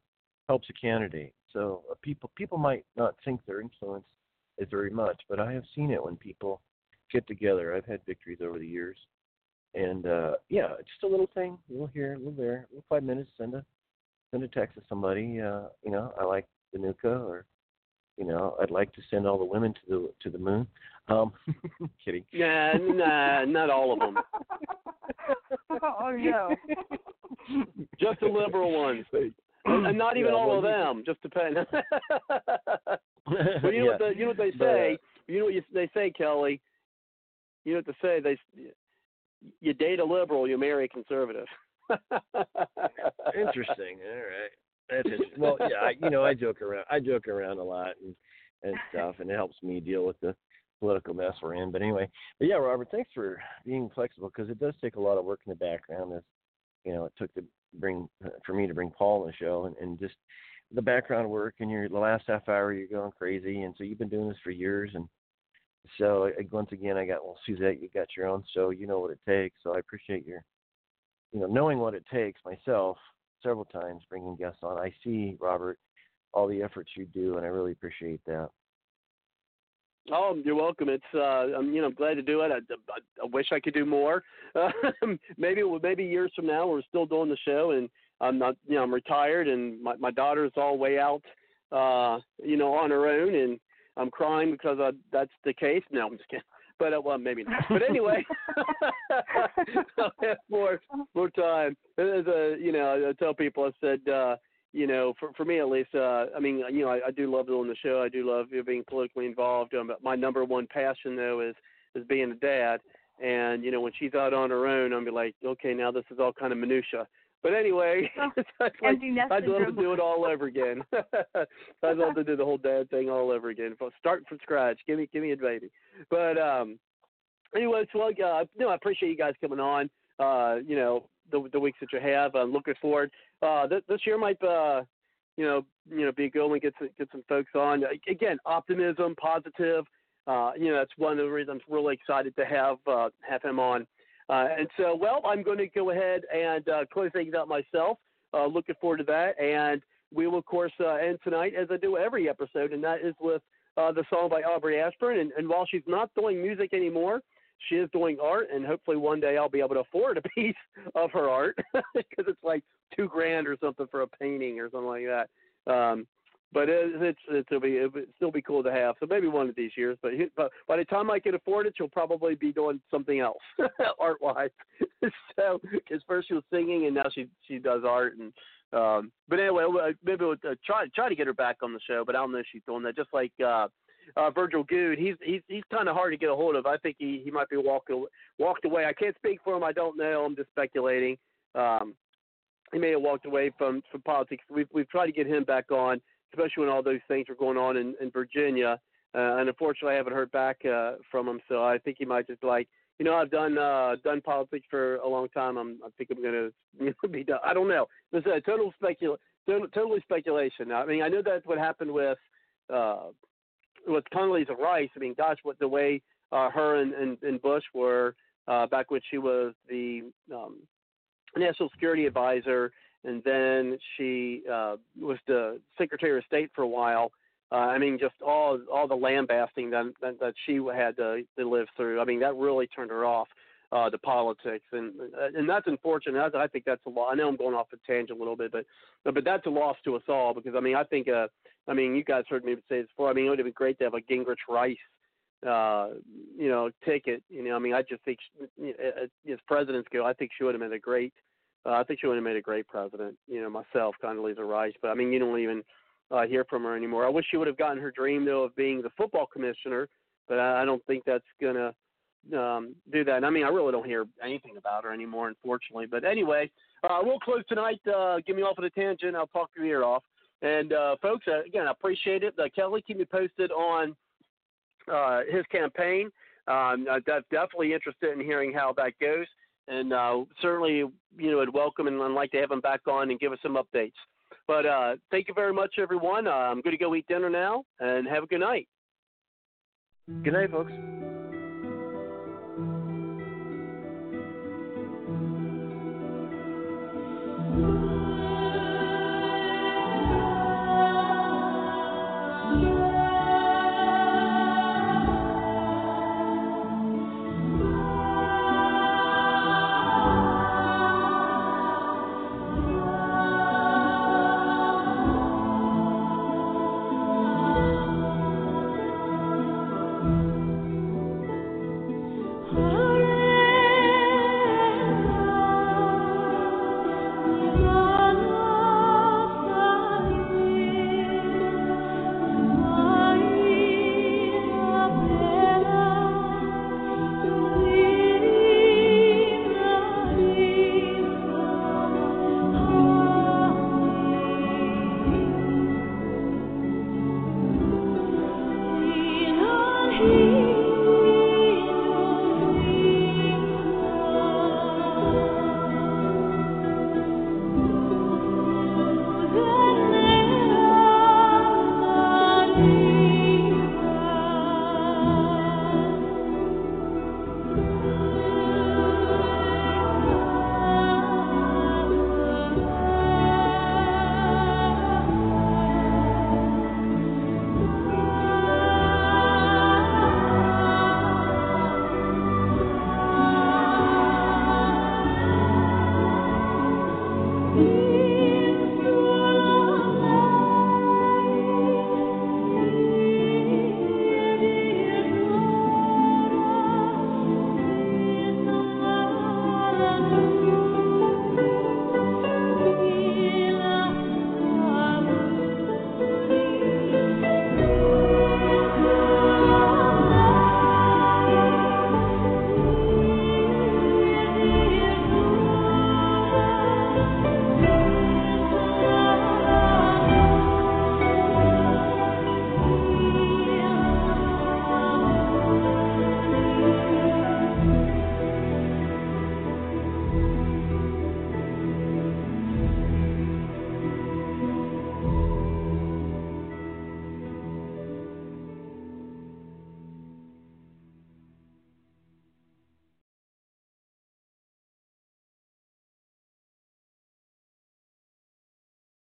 Speaker 2: helps a candidate. So uh, people people might not think their influence is very much, but I have seen it when people get together. I've had victories over the years, and uh, yeah, just a little thing, a little here, a little there, a little five minutes. Send a send a text to somebody. Uh, you know, I like Dhanuka, or you know, I'd like to send all the women to the to the moon. Um, *laughs* kidding.
Speaker 1: Nah, nah, not all of them. *laughs*
Speaker 4: oh no. *laughs*
Speaker 1: Just the liberal ones. And, and not even
Speaker 2: Yeah,
Speaker 1: all
Speaker 2: well,
Speaker 1: of them, just depend. well, you know what the, you know what they
Speaker 2: But, uh,
Speaker 1: say. you know what you, they say, Kelly. You know what they say. They you date a liberal, you marry a conservative. *laughs*
Speaker 2: interesting. All right. That's interesting. *laughs* Well, yeah, I, you know, I joke around. I joke around a lot and and stuff, and it helps me deal with the political mess we're in. But anyway, but yeah, Robert, thanks for being flexible because it does take a lot of work in the background. As you know, it took to bring for me to bring Paul on the show, and, and just the background work. And you're the last half hour, you're going crazy, and so you've been doing this for years, and so once again, I got well, Suzette, you got your own show, you know what it takes. So I appreciate your, you know, knowing what it takes myself several times bringing guests on. I see Robert all the efforts you do, and I really appreciate that.
Speaker 1: Oh, you're welcome. It's uh, I'm you know glad to do it. I, I, I wish I could do more. *laughs* Maybe maybe years from now we're still doing the show, and I'm not you know I'm retired, and my my daughter's all way out, uh, you know, on her own, and I'm crying because I, that's the case. No, I'm just kidding. *laughs* But uh, well, maybe not. But anyway, *laughs* *laughs* I'll have more more time. As a you know, I tell people I said. uh you know, for for me at least, uh, I mean, you know, I, I do love doing the show. I do love you know, being politically involved. Um, but my number one passion though is is being a dad. And you know, when she's out on her own, I'm be like, okay, now this is all kind of minutia. But anyway, *laughs* *laughs* like, I'd love to do it all over again. *laughs* I'd love to do the whole dad thing all over again. Start from scratch. Give me give me a baby. But um, anyway, so like, uh, no, I appreciate you guys coming on. Uh, you know, the the weeks that you have. I'm looking forward. Uh, th- this year might, uh, you know, you know, be a good one. Get some, get some folks on. Again, optimism, positive. Uh, you know, that's one of the reasons I'm really excited to have uh, have him on. Uh, and so, well, I'm going to go ahead and uh, close things out myself. Uh, looking forward to that. And we will, of course, uh, end tonight as I do every episode, and that is with uh, the song by Aubrey Ashburn. And, and while she's not doing music anymore, she is doing art, and hopefully one day I'll be able to afford a *laughs* piece of her art *laughs* because it's like two grand or something for a painting or something like that. Um, but it, it's it'll be it'll still be cool to have. So maybe one of these years. But, but by the time I can afford it, she'll probably be doing something else *laughs* art wise. *laughs* so because first she was singing and now she she does art and. Um, but anyway, maybe we'll uh, try try to get her back on the show. But I don't know if she's doing that. Just like uh, uh, Virgil Goode, he's he's he's kind of hard to get a hold of. I think he he might be walked aw- walked away. I can't speak for him. I don't know. I'm just speculating. Um, he may have walked away from from politics. We've we've tried to get him back on, especially when all those things are going on in in Virginia. Uh, and unfortunately, I haven't heard back uh, from him. So I think he might just like, you know, I've done uh, done politics for a long time. I'm I think I'm going *laughs* to be done. I don't know. This is a total specula total, totally speculation. I mean, I know that's what happened with uh, with Condoleezza Rice. I mean, gosh, what the way uh, her and, and, and Bush were uh, back when she was the um, national security advisor, and then she uh, was the Secretary of State for a while. Uh, I mean, just all all the lambasting that, that that she had to, to live through. I mean, that really turned her off uh, to politics, and and that's unfortunate. I, I think that's a loss. I know I'm going off a tangent a little bit, but but that's a loss to us all because I mean, I think uh, I mean, you guys heard me say this before. I mean, it would have been great to have a Gingrich Rice uh, you know, ticket. You know, I mean, I just think she, as presidents go, I think she would have been a great. Uh, I think she would have made a great president. You know, myself, Condoleezza Rice, but I mean, you don't even uh, hear from her anymore. I wish she would have gotten her dream though of being the football commissioner, but I, I don't think that's gonna um, do that. And I mean, I really don't hear anything about her anymore, unfortunately. But anyway, uh, we'll close tonight. Uh, get me off at a tangent. I'll talk your ear off. And uh, folks, uh, again, I appreciate it. Uh, Kelly, keep me posted on uh, his campaign. Um, I'm definitely interested in hearing how that goes, and uh, certainly, you know, would welcome and I'd like to have him back on and give us some updates. But uh, thank you very much, everyone. Uh, I'm going to go eat dinner now, and have a good night.
Speaker 2: Good night, folks.